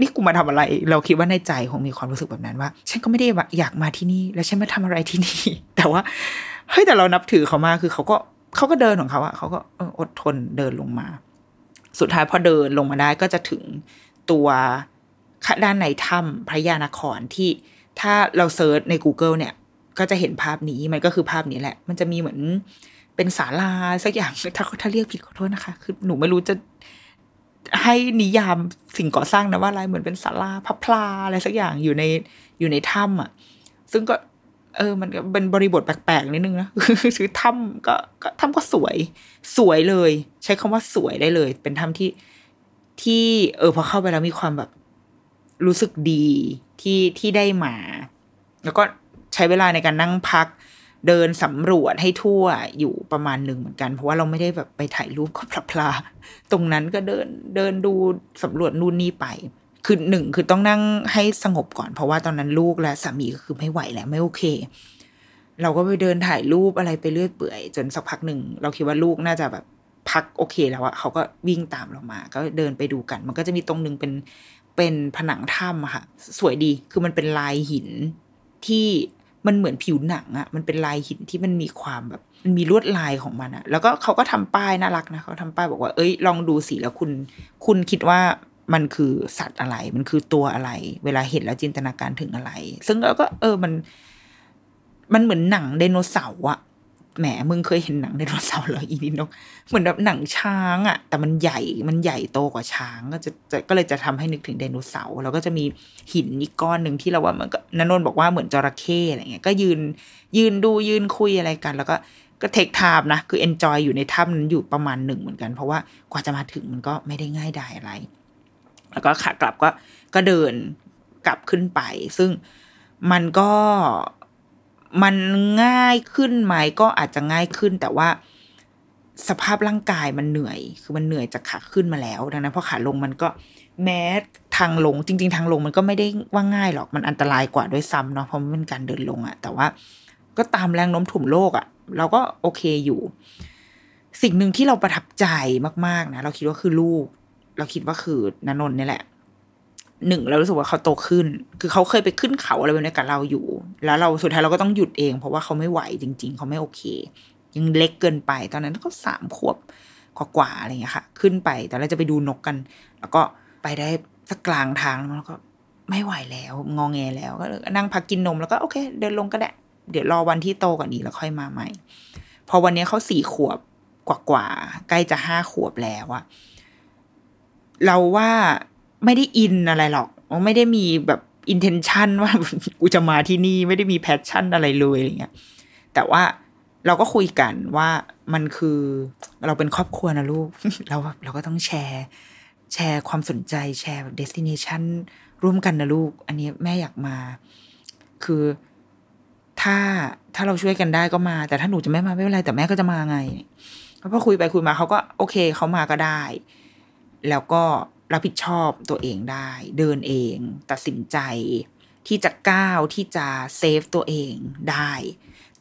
Speaker 1: นี่กูมาทำอะไร เราคิดว่าในใจคงมีความรู้สึกแบบนั้นว่า ฉันก็ไม่ได้อยากมาที่นี่ แล้วฉันมาทำอะไรที่นี่ แต่ว่าเฮ้ยแต่เรานับถือเขามากคือเขาก็เขาก็เดินของเขาอะเขาก็อดทนเดินลงมา สุดท้ายพอเดินลงมาได้ก็จะถึงตัวด้านในถ้ำพระยานครที่ถ้าเราเซิร์ชใน Google เนี่ย ก็จะเห็นภาพนี้มันก็คือภาพนี้แหละ มันจะมีเหมือนเป็นศาลาสักอย่างถ้าถ้าเรียกผิดขอโทษนะคะ คือหนูไม่รู้จะให้นิยามสิ่งก่อสร้างนะว่าอะไรเหมือนเป็นศาลาพับพลาอะไรสักอย่างอยู่ในอยู่ในถ้ำอะ ซึ่งก็ เออ มันก็เป็นบริบทแปลกๆนิดนึงนะคือถ้ำก็ก็ถ้ำก็สวย สวยเลย ใช้คำว่าสวยได้เลย เป็นถ้ำที่ที่ เออพอเข้าไปแล้วมีความแบบ รู้สึกดีที่ที่ได้มา แล้วก็ใช้เวลาในการนั่งพัก เดินสำรวจให้ทั่วอยู่ประมาณหนึ่งเหมือนกัน เพราะว่าเราไม่ได้แบบไปถ่ายรูปก็พลาพลาตรงนั้นก็เดินเดินดูสำรวจนู่นนี่ไป คือหนึ่งคือต้องนั่งให้สงบก่อน เพราะว่าตอนนั้นลูกและสามีก็คือไม่ไหวแล้วไม่โอเค เราก็ไปเดินถ่ายรูปอะไรไปเรื่อยเปื่อย จนสักพักหนึ่ง เราคิดว่าลูกน่าจะแบบพักโอเคแล้วอะเขาก็วิ่งตามเรามา ก็เดินไปดูกัน มันก็จะมีตรงหนึ่งเป็นเป็นผนังถ้ำค่ะ สวยดีคือมันเป็นลายหินที่มันเหมือนผิวหนังอะมันเป็นลายหินที่มันมีความแบบมันมีลวดลายของมันอะแล้วก็เขาก็ทำป้ายน่ารักนะเขาทำป้ายบอกว่าเอ้ยลองดูสิแล้วคุณ คุณคิดว่า มันคือสัตว์อะไร มันคือตัวอะไร เวลาเห็นแล้วจินตนาการถึงอะไร ซึ่งเราก็ เออมัน มันเหมือนหนังไดโนเสาร์อะแหมมึงเคยเห็นหนังไดโนเสาร์เหรออีนินกเหมือนแบบหนังช้างอะแต่มันใหญ่มันใหญ่โตกว่าช้าง ก็จะจะก็เลยจะทำให้นึกถึงไดโนเสาร์แล้วก็จะมีหินอีกก้อนหนึ่งที่เราว่ามันก็นนนท์บอกว่าเหมือนจระเข้อะไรเงี้ยก็ยืนยืนดูยืนคุยอะไรกัน แล้วก็ก็ take time นะ คือ enjoy อยู่ในถ้ำนั้นอยู่ประมาณหนึ่งเหมือนกัน เพราะว่ากว่าจะมาถึงมันก็ไม่ได้ง่ายดายอะไร แล้วก็ขากลับก็ก็เดินกลับขึ้นไป ซึ่งมันก็มันง่ายขึ้นไหมก็อาจจะง่ายขึ้น แต่ว่าสภาพร่างกายมันเหนื่อย คือมันเหนื่อยจากขาขึ้นมาแล้วดังนั้นพอขาลงมันก็แม้ทางลงจริง ๆ ทางลงมันก็ไม่ได้ว่าง่ายหรอกมันอันตรายกว่าด้วยซ้ำเนาะเพราะมันเป็นการเดินลงอะแต่ว่าก็ตามแรงโน้มถ่วงโลกอะเราก็โอเคอยู่ สิ่งหนึ่งที่เราประทับใจมาก ๆ นะ เราคิดว่าคือลูก เราคิดว่าคือนนนนี่แหละหนึ่งเรารู้สึกว่าเขาโตขึ้น คือเขาเคยไปขึ้นเขาอะไรแบบนี้กับเราอยู่ แล้วเราสุดท้ายเราก็ต้องหยุดเอง เพราะว่าเขาไม่ไหวจริง ๆ เขาไม่โอเค ยังเล็กเกินไป ตอนนั้นเขาสามขวบกว่าๆอะไรอย่างเงี้ยค่ะ ขึ้นไปแต่เราจะไปดูนกกัน แล้วก็ไปได้สักกลางทางแล้วก็ไม่ไหวแล้วงองแงแล้วก็นั่งพักกินนมแล้วก็โอเค เดินลงก็ได้เดี๋ยวรอวันที่โตกว่านี้แล้วค่อยมาใหม่ พอวันนี้เขาสี่ขวบกว่าๆใกล้จะห้าขวบแล้วอะ เราว่าไม่ได้ in อะไรหรอกไม่ได้มีแบบ intention ว่ากูจะมาที่นี่ไม่ได้มี passion อะไรเลยอะไรเงี้ยแต่ว่าเราก็คุยกันว่ามันคือเราเป็นครอบครัวนะลูก เราเราก็ต้องแชร์ แชร์ความสนใจแชร์ destination ร่วมกันนะลูก อันนี้แม่อยากมา คือถ้าถ้าเราช่วยกันได้ก็มา แต่ถ้าหนูจะไม่มาไม่เป็นไรแต่แม่ก็จะมาไงแล้วพอคุยไปคุยมาเขาก็โอเคเขามาก็ได้ แล้วก็รับผิดชอบตัวเองได้ เดินเอง ตัดสินใจ ที่จะก้าวที่จะเซฟตัวเองได้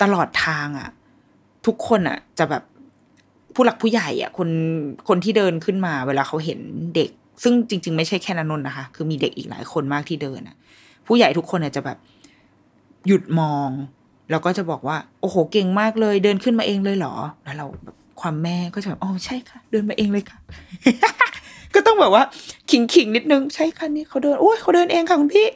Speaker 1: ตลอดทางอะ่ะ ทุกคนอะ่ะ จะแบบผู้หลักผู้ใหญ่อะ่ะ คนคนที่เดินขึ้นมา เวลาเขาเห็นเด็ก ซึ่งจริง ๆ ไม่ใช่แค่นนนนะคะ คือมีเด็กอีกหลายคนมากที่เดินอะ่ะ ผู้ใหญ่ทุกคนอะจะแบบหยุดมอง แล้วก็จะบอกว่า โอ้โหเก่งมากเลย เดินขึ้นมาเองเลยเหรอ แล้วเราแบบความแม่ก็จะแบบอ๋อใช่ค่ะ เดินมาเองเลยค่ะ ก็ต้องแบบว่า ขิงขิงๆนิดนึง ใช่ค่ะนี่เขาเดินโอ้ยเขาเดินเองค่ะคุณพี่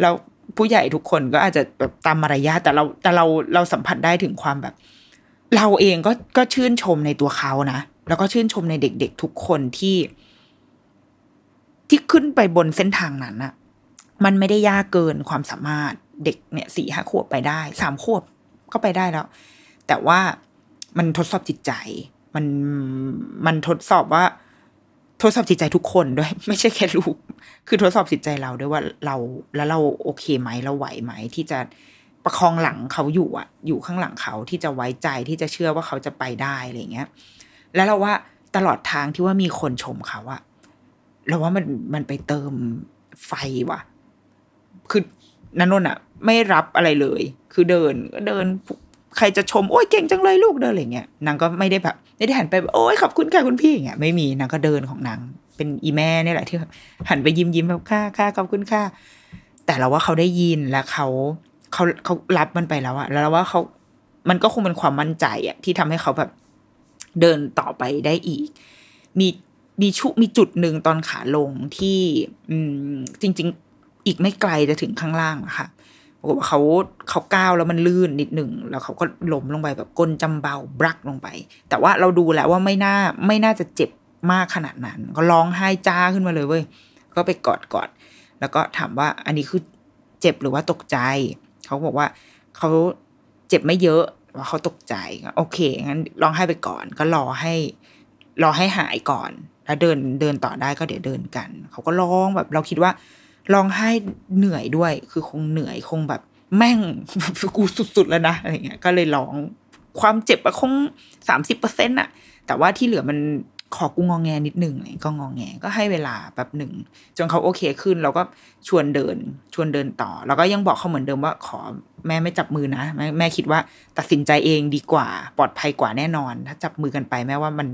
Speaker 1: แล้วผู้ใหญ่ทุกคนก็อาจจะแบบตามมารยาทแต่เราแต่เราเราสัมผัสได้ถึงความแบบ เราเองก็ก็ชื่นชมในตัวเขานะแล้วก็ชื่นชมในเด็ก ๆ ทุกคนที่ ที่ขึ้นไปบนเส้นทางนั้นอะมันไม่ได้ยากเกินความสามารถเด็กเนี่ยสี่ห้าขวบไปได้สามขวบก็ไปได้แล้ว แต่ว่ามันทดสอบจิตใจ มันมันทดสอบว่า ทดสอบจิตใจทุกคนด้วย ไม่ใช่แค่ลูก คือทดสอบจิตใจเราด้วยว่าเราแล้วเราโอเคไหมเราไหวไหมที่จะประคองหลังเขาอยู่อะอยู่ข้างหลังเขาที่จะไว้ใจที่จะเชื่อว่าเขาจะไปได้อะไรเงี้ย แล้วเราว่าตลอดทางที่ว่ามีคนชมเขาอะเราว่ามันมันไปเติมไฟว่ะ คือนันนนอะไม่รับอะไรเลย คือเดินก็เดิน ใครจะชมโอ้ยเก่งจังเลยลูกเดินอะไรเงี้ยนางก็ไม่ได้แบบไม่ได้หันไปแบบโอ้ยขอบคุณค่ะคุณพี่อย่างเงี้ยไม่มีนางก็เดินของนางเป็นอีแม่เนี่ยแหละที่แบบหันไปยิ้มยิ้มแบบค่ะค่ะขอบคุณค่ะแต่เราว่าเขาได้ยินแล้วเขาเขาเขารับมันไปแล้วอะแล้วเราว่าเขามันก็คงเป็นความมั่นใจอะที่ทำให้เขาแบบเดินต่อไปได้อีก มีมีชุมีจุดหนึ่งตอนขาลงที่ อืมจริง ๆ อีกไม่ไกลจะถึงข้างล่างอะค่ะ รากฏว่าเขาเขาก้าวแล้วมันลื่นนิดหนึ่งแล้วเขาก็ล้มลงไปแบบก้นจำเบาบลักลงไป แต่ว่าเราดูแล้วว่าไม่น่าไม่น่าจะเจ็บมากขนาดนั้น ก็ร้องไห้จ้าขึ้นมาเลยเว้ยก็ไปกอดกอดแล้วก็ถามว่าอันนี้คือเจ็บหรือว่าตกใจ เขาบอกว่าเขาเจ็บไม่เยอะว่าเขาตกใจโอเคงั้นร้องไห้ไปก่อน ก็รอให้ รอให้หายก่อน แล้วเดินเดินต่อได้ก็เดี๋ยวเดินกัน เขาก็ร้องแบบเราคิดว่า ร้องไห้เหนื่อยด้วย คือคงเหนื่อยคงแบบ แม่งกูสุดๆแล้วนะอะไรเงี้ย ก็เลยร้องความเจ็บอะคงสามสิบเปอร์เซ็นต์อะแต่ว่าที่เหลือมันขอกูงองแงนิดหนึ่งอะไรก็งองแงก็ให้เวลาแบบหนึ่งจนเขาโอเคขึ้นเราก็ชวนเดิน ชวนเดินต่อ แล้วก็ยังบอกเขาเหมือนเดิมว่าขอแม่ไม่จับมือนะแม่แม่คิดว่าตัดสินใจเองดีกว่า ปลอดภัยกว่าแน่นอน ถ้าจับมือกันไปแม้ว่ามัน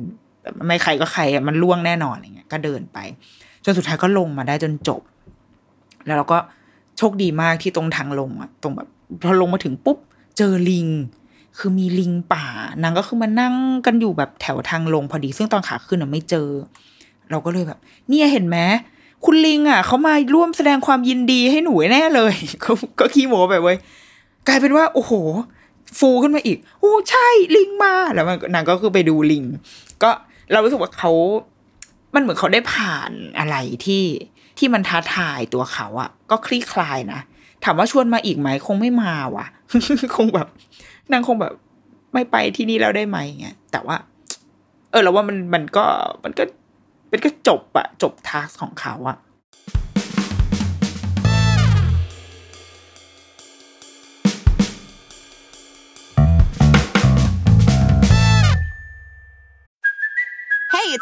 Speaker 1: ไม่ใครก็ใครมันล่วงแน่นอนอะไรเงี้ยก็เดินไป จนสุดท้ายก็ลงมาได้จนจบ แล้วเราก็โชคดีมากที่ตรงทางลงอะตรงแบบพอลงมาถึงปุ๊บ เจอลิง คือมีลิงป่านางก็คือมานั่งกันอยู่แบบแถวทางลงพอดี ซึ่งตอนขาขึ้นอะไม่เจอ เราก็เลยแบบ เนี่ยเห็นไหมคุณลิงอะเขามาร่วมแสดงความยินดีให้หนูแน่เลยเขาก็ขี้โม้ไปเว้ยกลายเป็นว่า โอ้โห ฟูขึ้นมาอีกโอ้ใช่ลิงมาแล้วมันนางก็คือไปดูลิง ก็เรารู้สึกว่าเขา มันเหมือนเขาได้ผ่านอะไรที่ ที่มันท้าทายตัวเขาอะก็คลี่คลายนะถามว่าชวนมาอีกไหมคงไม่มาว่ะ คงแบบนางคงแบบไม่ไปที่นี่แล้วได้ไหมเงี้ยแต่ว่า เออเราว่ามันมันก็มันก็ มันก็จบอะจบทาสของเขาอะ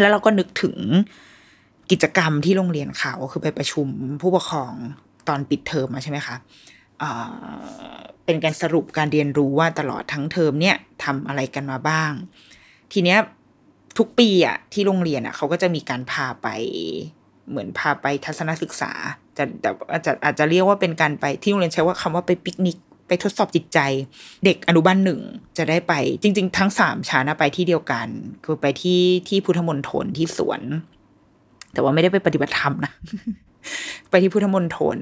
Speaker 1: แล้วเราก็นึกถึงกิจกรรมที่โรงเรียนเขาคือไปประชุมผู้ปกครองตอนปิดเทอมมาใช่ไหมคะเป็นการสรุปการเรียนรู้ว่าตลอดทั้งเทอมเนี่ยทำอะไรกันมาบ้าง ทีเนี้ยทุกปีอะที่โรงเรียนอะเขาก็จะมีการพาไปเหมือนพาไปทัศนศึกษาจะแต่อาจจะอาจจะเรียกว่าเป็นการไปที่โรงเรียนใช้ว่าคำว่าไปปิกนิก ไปทดสอบจิตใจ เด็กอนุบาลหนึ่งจะได้ไปจริง ๆ ทั้งสามชั้นะไปที่เดียวกัน คือไปที่ที่พุทธมณฑลที่สวน แต่ว่าไม่ได้ไปปฏิบัติธรรมนะ ไปที่พุทธมณฑล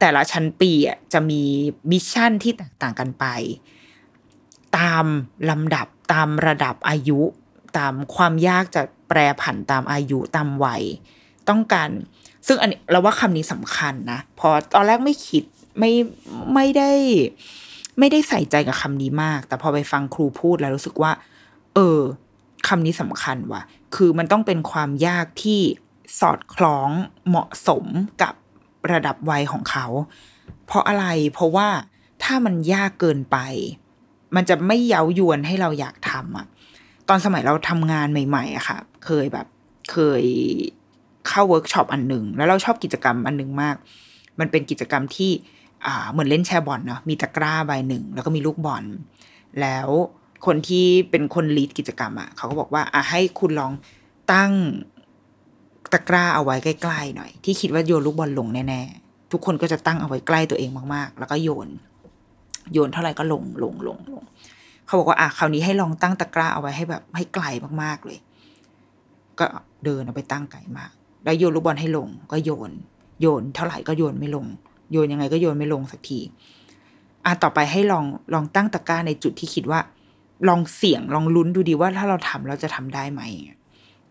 Speaker 1: แต่ละชั้นปีอะจะมี mission ที่แตกต่างกันไป ตามลำดับตามระดับอายุ ตามความยากจะแปรผันตามอายุตามวัย ต้องการ ซึ่งอันนี้เราว่าคำนี้สำคัญนะ พอตอนแรกไม่คิด ไม่ไม่ได้ ไม่ได้ใส่ใจกับคำนี้มาก แต่พอไปฟังครูพูดแล้วรู้สึกว่า เออคำนี้สำคัญว่ะ คือมันต้องเป็นความยากที่สอดคล้องเหมาะสมกับระดับวัยของเขา เพราะอะไร เพราะว่าถ้ามันยากเกินไป มันจะไม่เย้ายวนให้เราอยากทำอะตอนสมัยเราทำงานใหม่ๆอะค่ะ เคยแบบ เคยเข้าเวิร์กช็อปอันหนึ่ง แล้วเราชอบกิจกรรมอันหนึ่งมาก มันเป็นกิจกรรมที่ อ่าเหมือนเล่นแชร์บอลเนาะมีตะกร้าใบหนึ่ง แล้วก็มีลูกบอล แล้วคนที่เป็นคนลีดกิจกรรมอะเขาก็บอกว่าอะให้คุณลองตั้งตะกร้าเอาไว้ใกล้ๆหน่อย ที่คิดว่าโยนลูกบอลลงแน่ๆทุกคนก็จะตั้งเอาไว้ใกล้ตัวเองมากๆ แล้วก็โยน โยนเท่าไหร่ก็ลงลงลงลงเขาบอกว่าอะคราวนี้ให้ลองตั้งตะกร้าเอาไว้ให้แบบให้ไกลมากๆเลย ก็เดินเอาไปตั้งไกลมาก แล้วโยนลูกบอลให้ลง ก็โยน โยนเท่าไหร่ก็โยนไม่ลง โยนยังไงก็โยนไม่ลงสักที อะต่อไปให้ลองลองตั้งตะกร้าในจุดที่คิดว่า ลองเสี่ยงลองลุ้นดูดีว่าถ้าเราทำเราจะทำได้ไหม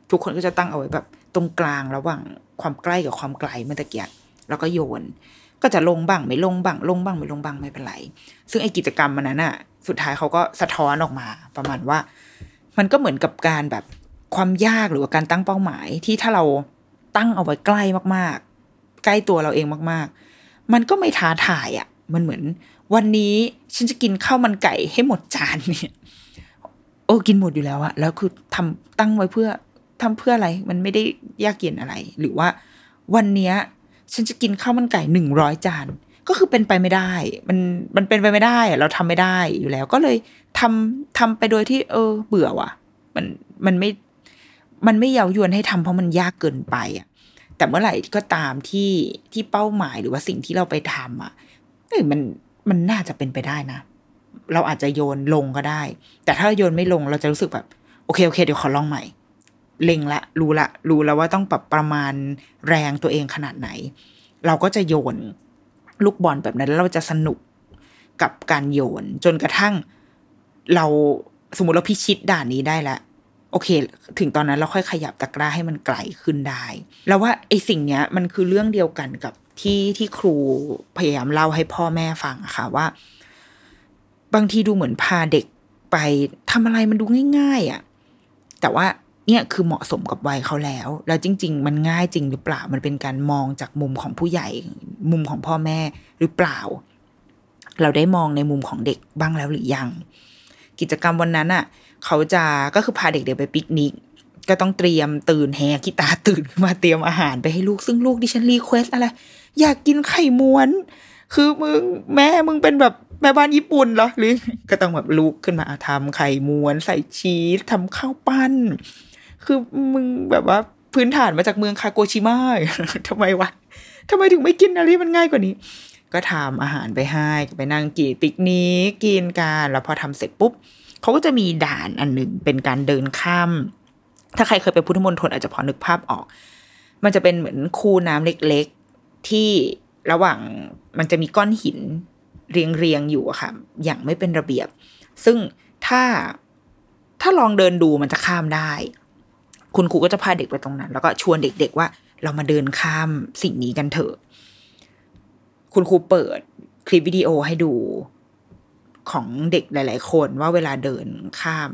Speaker 1: ทุกคนก็จะตั้งเอาไว้แบบ ตรงกลางระหว่างความใกล้กับความไกลเมื่อตะเกียแล้วก็โยน ก็จะลงบ้างไม่ลงบ้างลงบ้างไม่ลงบ้างไม่เป็นไร ซึ่งไอ้กิจกรรมมันนั้นอะสุดท้ายเขาก็สะท้อนออกมา ประมาณว่า มันก็เหมือนกับการแบบความยากหรือว่าการตั้งเป้าหมายที่ถ้าเราตั้งเอาไว้ใกล้มากๆ ใกล้ตัวเราเองมากๆ มันก็ไม่ท้าทายอะ มันเหมือน วันนี้ฉันจะกินข้าวมันไก่ให้หมดจานเนี่ยโอ้กินหมดอยู่แล้วอะแล้วคือทำตั้งไว้เพื่อทำเพื่ออะไร มันไม่ได้ยากเย็นอะไร หรือว่า วันเนี้ย ฉันจะกินข้าวมันไก่หนึ่งร้อยจานก็คือเป็นไปไม่ได้ มันมันเป็นไปไม่ได้ เราทำไม่ได้อยู่แล้ว ก็เลยทำทำไปโดยที่ เออ เบื่อว่ะ มันมันไม่ มันไม่เย้ายวนให้ทำเพราะมันยากเกินไปอะ แต่เมื่อไหร่ก็ตามที่ที่เป้าหมายหรือว่าสิ่งที่เราไปทำอะเอ้ยมันมันน่าจะเป็นไปได้นะ เราอาจจะโยนลงก็ได้ แต่ถ้าโยนไม่ลงเราจะรู้สึกแบบ โอเคโอเคเดี๋ยวขอลองใหม่ เล็งละ รู้ละ รู้แล้วว่าต้องปรับประมาณแรงตัวเองขนาดไหน เราก็จะโยนลูกบอลแบบนั้นแล้วเราจะสนุกกับการโยน จนกระทั่งเราสมมติเราพิชิตด่านนี้ได้แล้ว โอเค ถึงตอนนั้นเราค่อยขยับตะกร้าให้มันไกลขึ้นได้ แล้วว่าไอ้สิ่งเนี้ยมันคือเรื่องเดียวกันกับที่ที่ครูพยายามเล่าให้พ่อแม่ฟังอะค่ะว่า บางทีดูเหมือนพาเด็กไปทำอะไรมันดูง่าย ๆอะ่ะแต่ว่าเนี่ยคือเหมาะสมกับวัยเขาแล้ว แล้วจริง ๆ มันง่ายจริงหรือเปล่า มันเป็นการมองจากมุมของผู้ใหญ่ มุมของพ่อแม่หรือเปล่า เราได้มองในมุมของเด็กบ้างแล้วหรือยัง กิจกรรมวันนั้นอะ เขาจะก็คือพาเด็กๆไปปิกนิก ก็ต้องเตรียมตื่นแหกขี้ตาตื่นมาเตรียมอาหารไปให้ลูกซึ่งลูกดิฉัน request อะไร อยากกินไข่ม้วน คือมึงแม่มึงเป็นแบบแม่บ้านญี่ปุ่นเหรอหรือก็ต้องแบบลุกขึ้นมาทำไข่ม้วนใส่ชีสทำข้าวปั้น คือมึงแบบว่าพื้นฐานมาจากเมืองคาโกชิมะทำไมวะทำไมถึงไม่กินอะไรมันง่ายกว่านี้ ก็ทำอาหารไปให้ไปนั่งกินปิกนิกกินกันแล้วพอทำเสร็จปุ๊บ เขาก็จะมีด่านอันหนึ่งเป็นการเดินข้าม ถ้าใครเคยไปพุทธมณฑลอาจจะพอนึกภาพออก มันจะเป็นเหมือนคูน้ำเล็กๆ ที่ระหว่างมันจะมีก้อนหินเรียงๆอยู่อะค่ะ อย่างไม่เป็นระเบียบ ซึ่งถ้าถ้าลองเดินดูมันจะข้ามได้ คุณครูก็จะพาเด็กไปตรงนั้น แล้วก็ชวนเด็ก ๆ ว่าเรามาเดินข้ามสิ่งนี้กันเถอะ คุณครูเปิดคลิปวิดีโอให้ดู ของเด็กหลาย ๆ คนว่าเวลาเดินข้าม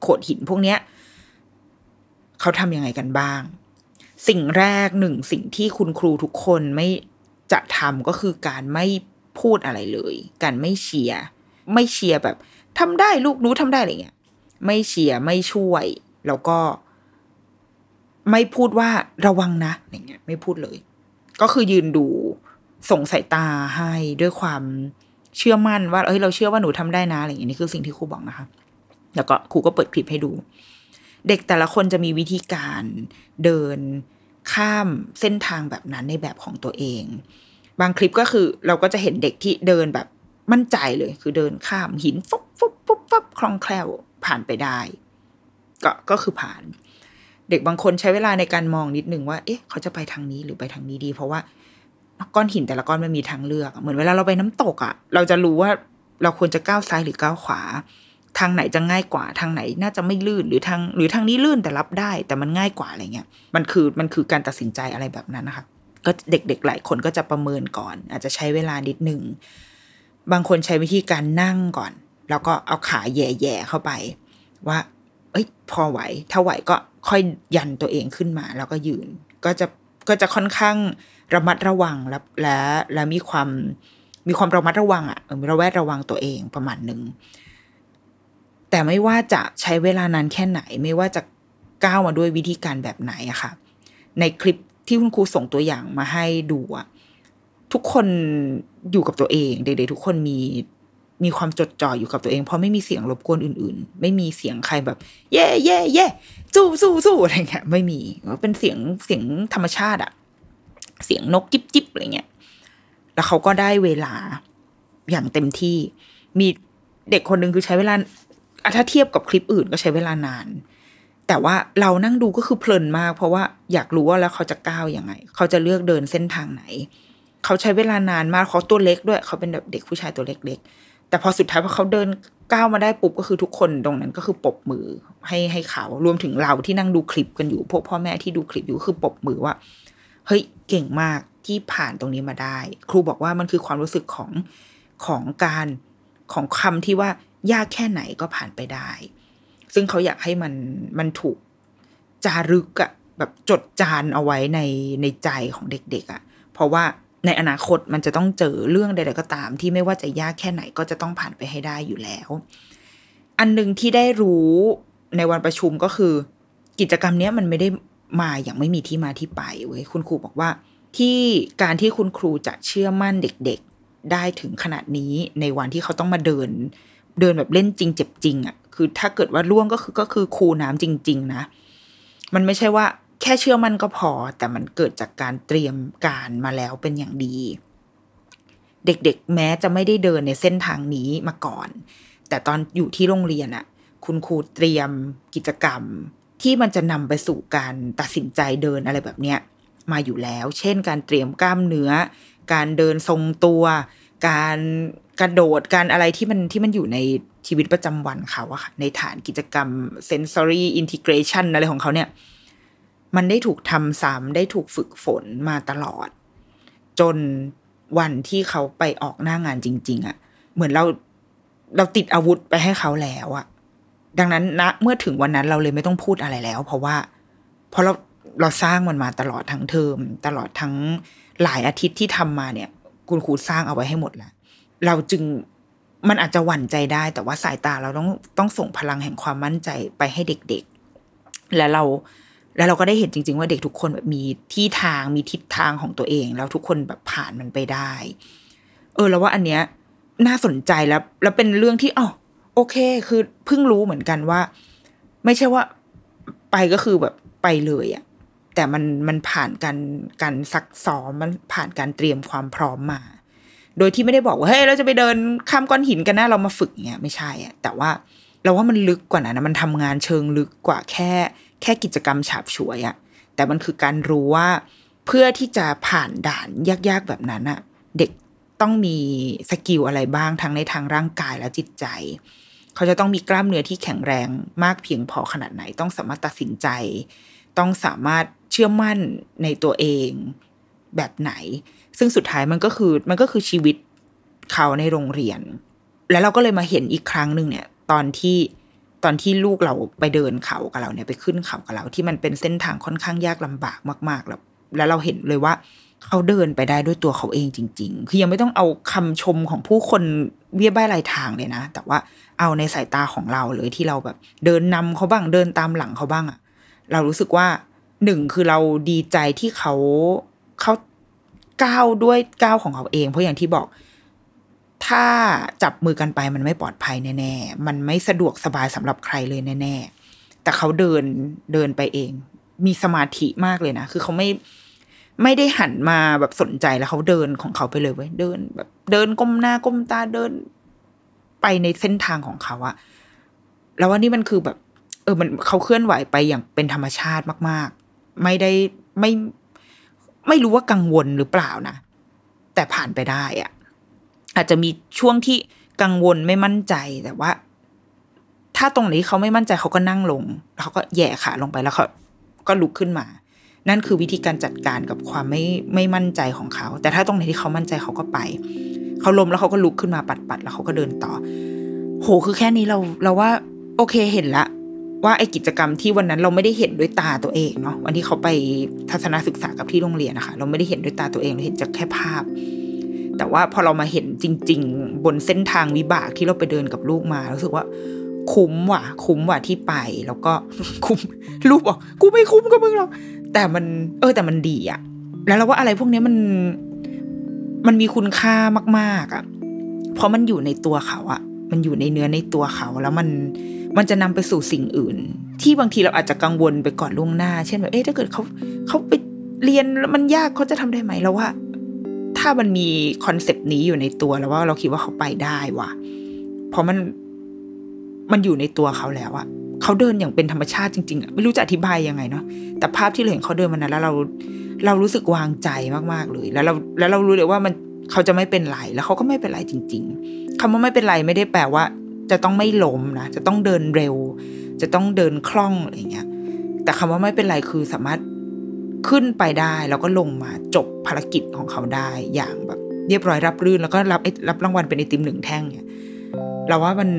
Speaker 1: โขดหินพวกเนี้ยเขาทำยังไงกันบ้าง สิ่งแรกหนึ่งสิ่งที่คุณครูทุกคนไม่จะทำก็คือการไม่พูดอะไรเลย การไม่เชียร์ไม่เชียร์แบบทำได้ลูกนูทำได้อะไรเงี้ย ไม่เชียร์ไม่ช่วย แล้วก็ ไม่พูดว่าระวังนะอะไรเงี้ย ไม่พูดเลย ก็คือยืนดูส่งสายตาให้ด้วยความ เชื่อมั่นว่าเอ้ยเราเชื่อว่าหนูทำได้นะอะไรอย่างนี้นี่คือสิ่งที่ครูบอกนะคะ แล้วก็ครูก็เปิดคลิปให้ดู เด็กแต่ละคนจะมีวิธีการเดินข้ามเส้นทางแบบนั้นในแบบของตัวเอง บางคลิปก็คือเราก็จะเห็นเด็กที่เดินแบบมั่นใจเลย คือเดินข้ามหินฟุบฟุบฟุบฟุบคล่องแคล่วผ่านไปได้ ก็ก็คือผ่าน เด็กบางคนใช้เวลาในการมองนิดนึงว่า เอ๊ะ เขาจะไปทางนี้หรือไปทางนี้ดี เพราะว่า ก้อนหินแต่ละก้อนมันมีทางเลือก เหมือนเวลาเราไปน้ำตกอะ่ะ เราจะรู้ว่าเราควรจะก้าวซ้ายหรือก้าวขวา ทางไหนจะง่ายกว่า ทางไหนน่าจะไม่ลื่นหรือทาง หรือทางนี้ลื่นแต่รับได้ แต่มันง่ายกว่าอะไรเงี้ย มันคือมันคือการตัดสินใจอะไรแบบนั้นนะคะ ก็เด็กๆหลายคนก็จะประเมินก่อน อาจจะใช้เวลานิดหนึ่งบางคนใช้วิธีการนั่งก่อน แล้วก็เอาขาแย่ๆเข้าไป ว่า เอ้ย พอไหว ถ้าไหวก็ค่อยยันตัวเองขึ้นมา แล้วก็ยืน ก็จะก็จะค่อนข้าง ระมัดระวังและและและมีความมีความระมัดระวังอะระแวดระวังตัวเองประมาณหนึ่งแต่ไม่ว่าจะใช้เวลานานแค่ไหน ไม่ว่าจะก้าวมาด้วยวิธีการแบบไหนอะค่ะ ในคลิปที่คุณครูส่งตัวอย่างมาให้ดูอะทุกคนอยู่กับตัวเอง เด็กๆทุกคนมีมีความจดจ่ออยู่กับตัวเอง เพราะไม่มีเสียงรบกวนอื่น ๆ ไม่มีเสียงใครแบบ เย่เย่เย่สู้สู้สู้อะไรเงี้ยไม่มีเป็นเสียงเสียงธรรมชาติอะ เสียงนกจิบจิบอะไรเงี้ย แล้วเขาก็ได้เวลาอย่างเต็มที่ มีเด็กคนหนึ่งคือใช้เวลาถ้าเทียบกับคลิปอื่นก็ใช้เวลานาน แต่ว่าเรานั่งดูก็คือเพลินมาก เพราะว่าอยากรู้ว่าแล้วเขาจะก้าวยังไง เขาจะเลือกเดินเส้นทางไหน เขาใช้เวลานานมากเขาตัวเล็กด้วย เขาเป็นแบบเด็กผู้ชายตัวเล็ก ๆ แต่พอสุดท้ายพอเขาเดินก้าวมาได้ปุ๊บก็คือทุกคนตรงนั้นก็คือปบมือให้ให้เขารวมถึงเราที่นั่งดูคลิปกันอยู่ พวกพ่อแม่ที่ดูคลิปอยู่คือปบมือว่า เฮ้ยเก่งมากที่ผ่านตรงนี้มาได้ ครูบอกว่ามันคือความรู้สึกของของการของคำที่ว่ายากแค่ไหนก็ผ่านไปได้ ซึ่งเขาอยากให้มันมันถูกจารึกอะแบบจดจานเอาไว้ในในใจของเด็กๆอะเพราะว่าในอนาคตมันจะต้องเจอเรื่องใดๆก็ตาม ที่ไม่ว่าจะยากแค่ไหนก็จะต้องผ่านไปให้ได้อยู่แล้ว อันหนึ่งที่ได้รู้ในวันประชุมก็คือ กิจกรรมนี้มันไม่ได้ มาอย่างไม่มีที่มาที่ไปเว้ยคุณครูบอกว่า ที่การที่คุณครูจะเชื่อมั่นเด็กๆ ได้ถึงขนาดนี้ในวันที่เขาต้องมาเดิน เดินแบบเล่นจริงเจ็บจริงอะ่ะคือถ้าเกิดว่าล่วงก็คือก็คือครูน้ำจริง ๆ นะ มันไม่ใช่ว่าแค่เชื่อมั่นก็พอ แต่มันเกิดจากการเตรียมการมาแล้วเป็นอย่างดี เด็กๆ แม้จะไม่ได้เดินในเส้นทางนี้มาก่อน แต่ตอนอยู่ที่โรงเรียนอะคุณครูเตรียมกิจกรรม ที่มันจะนำไปสู่การตัดสินใจเดินอะไรแบบเนี้ยมาอยู่แล้ว เช่น การเตรียมกล้ามเนื้อ การเดินทรงตัว การกระโดด การอะไรที่มันที่มันอยู่ในชีวิตประจำวันเขาอะค่ะ ในฐานกิจกรรม sensory integration อะไรของเขาเนี่ย มันได้ถูกทำซ้ำได้ถูกฝึกฝนมาตลอด จนวันที่เขาไปออกหน้างานจริง ๆอะเหมือนเราเราติดอาวุธไปให้เขาแล้วอะ ดังนั้นนะเมื่อถึงวันนั้นเราเลยไม่ต้องพูดอะไรแล้ว เพราะว่าเพราะเราเราสร้างมันมาตลอดทั้งเทอม ตลอดทั้งหลายอาทิตย์ที่ทำมาเนี่ย คุณครูสร้างเอาไว้ให้หมดแล้วเราจึงมันอาจจะหวั่นใจได้ แต่ว่าสายตาเราต้องต้องส่งพลังแห่งความมั่นใจไปให้เด็กๆ แล้วเราแล้วเราก็ได้เห็นจริง ๆ ว่าเด็กทุกคนแบบมีที่ทางมีทิศทางของตัวเอง แล้วทุกคนแบบผ่านมันไปได้ เออ แล้วว่าอันเนี้ยน่าสนใจแล้ว แล้วเป็นเรื่องที่อ๋อ โอเค คือเพิ่งรู้เหมือนกันว่า ไม่ใช่ว่าไปก็คือแบบไปเลยอะแต่มันมันผ่านการการซักซ้อมมันผ่านการเตรียมความพร้อมมา โดยที่ไม่ได้บอกว่าเฮ้ยเราจะไปเดินข้ามก้อนหินกันนะเรามาฝึกเงี้ยไม่ใช่อะแต่ว่าเราว่ามันลึกกว่านั้นนะมันทำงานเชิงลึกกว่าแค่ แค่กิจกรรมฉาบฉวยอะแต่มันคือการรู้ว่าเพื่อที่จะผ่านด่านยากๆแบบนั้นอะเด็กต้องมีสกิลอะไรบ้างทั้งในทางร่างกายและจิตใจ เขาจะต้องมีกล้ามเนื้อที่แข็งแรงมากเพียงพอขนาดไหน ต้องสามารถตัดสินใจ ต้องสามารถเชื่อมั่นในตัวเองแบบไหน ซึ่งสุดท้ายมันก็คือมันก็คือชีวิตเขาในโรงเรียน แล้วเราก็เลยมาเห็นอีกครั้งหนึ่งเนี่ย ตอนที่ตอนที่ลูกเราไปเดินเขากับเราเนี่ยไปขึ้นเขากับเรา ที่มันเป็นเส้นทางค่อนข้างยากลำบากมาก ๆ แล้ว แล้วเราเห็นเลยว่า เขาเดินไปได้ด้วยตัวเขาเองจริง ๆ คือยังไม่ต้องเอาคำชมของผู้คนเบี้ยบ้ายรายทางเลยนะ แต่ว่าเอาในสายตาของเราเลยที่เราแบบ เดินนำเขาบ้างเดินตามหลังเขาบ้างอะเรารู้สึกว่าหนึ่งคือเราดีใจที่เขาเขาก้าวด้วยก้าวของเขาเอง เพราะอย่างที่บอก ถ้าจับมือกันไปมันไม่ปลอดภัยแน่ๆ มันไม่สะดวกสบายสำหรับใครเลยแน่ ๆ แต่เขาเดินเดินไปเอง มีสมาธิมากเลยนะ คือเขาไม่ ไม่ได้หันมาแบบสนใจแล้วเขาเดินของเขาไปเลยเว้ยเดิน แบบ เดินก้มหน้าก้มตาเดิน ไปในเส้นทางของเขาอะแล้วว่านี่มันคือแบบ เออมันเขาเคลื่อนไหวไปอย่างเป็นธรรมชาติมาก ๆ ไม่ได้ไม่ไม่รู้ว่ากังวลหรือเปล่านะแต่ผ่านไปได้อะอาจจะมีช่วงที่กังวลไม่มั่นใจแต่ว่า ถ้าตรงนี้เขาไม่มั่นใจเขาก็นั่งลงแล้วเขาก็แย่ขาลงไปแล้วเขาก็ลุกขึ้นมา นั่นคือวิธีการจัดการกับความไม่ไม่มั่นใจของเขา แต่ถ้าตรงไหนที่เขามั่นใจเขาก็ไป เขาล้มแล้วเขาก็ลุกขึ้นมาปัดปัดแล้วเขาก็เดินต่อ โหคือแค่นี้เราเราว่า โอเคเห็นละว่าไอกิจกรรมที่วันนั้นเราไม่ได้เห็นด้วยตาตัวเองเนาะวันที่เขาไปทัศนศึกษากับที่โรงเรียนนะคะเราไม่ได้เห็นด้วยตาตัวเองเราเห็นจากแค่ภาพ แต่ว่าพอเรามาเห็นจริง ๆ บนเส้นทางวิบากที่เราไปเดินกับลูกมารู้สึกว่าคุ้มว่ะ คุ้มว่ะที่ไป แล้วก็คุ้มลูกบอกกูไม่คุ้มกับมึงหรอก แต่มัน เออ แต่มันดีอะแล้วเราว่าอะไรพวกนี้มันมันมีคุณค่ามากๆอะเพราะมันอยู่ในตัวเขาอะมันอยู่ในเนื้อในตัวเขา แล้วมันมันจะนำไปสู่สิ่งอื่น ที่บางทีเราอาจจะกังวลไปก่อนล่วงหน้า เช่นแบบเอ๊ะถ้าเกิดเขาเขาไปเรียนแล้วมันยากเขาจะทำได้ไหมแล้วว่า ถ้ามันมีคอนเซปต์นี้อยู่ในตัวแล้วว่าเราคิดว่าเขาไปได้ว่ะเพราะมันมันอยู่ในตัวเขาแล้วอะ เขาเดินอย่างเป็นธรรมชาติจริงๆอะไม่รู้จะอธิบายยังไงเนาะแต่ภาพที่เราเห็นเขาเดินมันนั้นแล้วเราเรารู้สึกวางใจมากๆเลย แล้วเราแล้วเรารู้เลยว่ามันเขาจะไม่เป็นไรแล้วเขาก็ไม่เป็นไรจริง ๆคำว่าไม่เป็นไรไม่ได้แปลว่า จะต้องไม่ล้มนะจะต้องเดินเร็ว จะต้องเดินคล่องอะไรเงี้ยแต่คำว่าไม่เป็นไรคือสามารถขึ้นไปได้แล้วก็ลงมาจบภารกิจของเขาได้อย่างแบบ เรียบร้อยรับรื่นแล้วก็รับรับรางวัลเป็นไอติมหนึ่งแท่งเนี่ยเราว่ามัน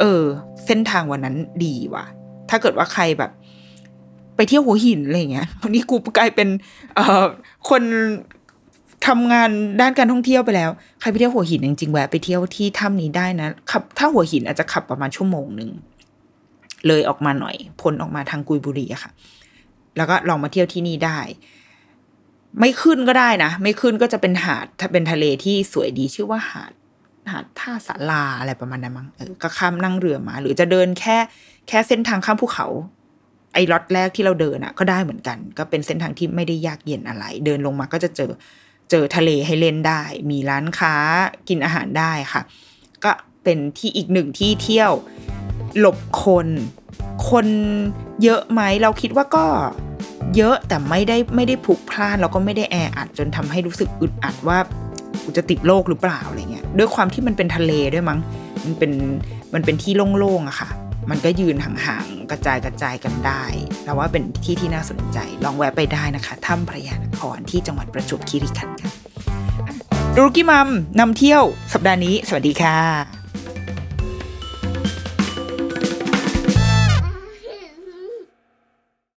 Speaker 1: เออ เส้นทางวันนั้นดีว่ะ ถ้าเกิดว่าใครแบบ ไปเที่ยวหัวหินอะไรเงี้ยวันนี้กูกลายเป็น เอ่อคนทำงานด้านการท่องเที่ยวไปแล้ว ใครไปเที่ยวหัวหินจริงๆแวะไปเที่ยวที่ถ้ำนี้ได้นะขับ ถ้าหัวหินอาจจะขับประมาณชั่วโมงหนึ่งเลยออกมาหน่อยพ้นออกมาทางกุยบุรีอะค่ะ แล้วก็ลองมาเที่ยวที่นี่ได้ ไม่ขึ้นก็ได้นะ ไม่ขึ้นก็จะเป็นหาด ถ้าเป็นทะเลที่สวยดีชื่อว่าหาด หาดท่าสาลาอะไรประมาณนั้นมั้งเออก็ข้ามนั่งเรือมา หรือจะเดินแค่แค่เส้นทางข้ามภูเขา ไอ้ล็อตแรกที่เราเดินอะก็ได้เหมือนกัน ก็เป็นเส้นทางที่ไม่ได้ยากเย็นอะไร เดินลงมาก็จะเจอเจอทะเลให้เล่นได้ มีร้านค้ากินอาหารได้ค่ะ ก็เป็นที่อีกหนึ่งที่เที่ยวหลบคน คนเยอะไหมเราคิดว่าก็เยอะแต่ไม่ได้ไม่ได้พลุกพล่านแล้วก็ไม่ได้แออัดจนทำให้รู้สึกอึดอัดว่า กูจะติดโรคหรือเปล่าอะไรเงี้ยด้วยความที่มันเป็นทะเลด้วยมั้ง มันเป็นมันเป็นที่โล่งๆอะค่ะ มันก็ยืนห่างๆกระจายกระจายกันได้เราว่าเป็นที่ที่น่าสนใจ ลองแวะไปได้นะคะถ้ำพระยานครที่จังหวัดประจวบคีรีขันธ์ค่ะรุกี้มัมนำเที่ยวสัปดาห์นี้ สวัสดีค่ะ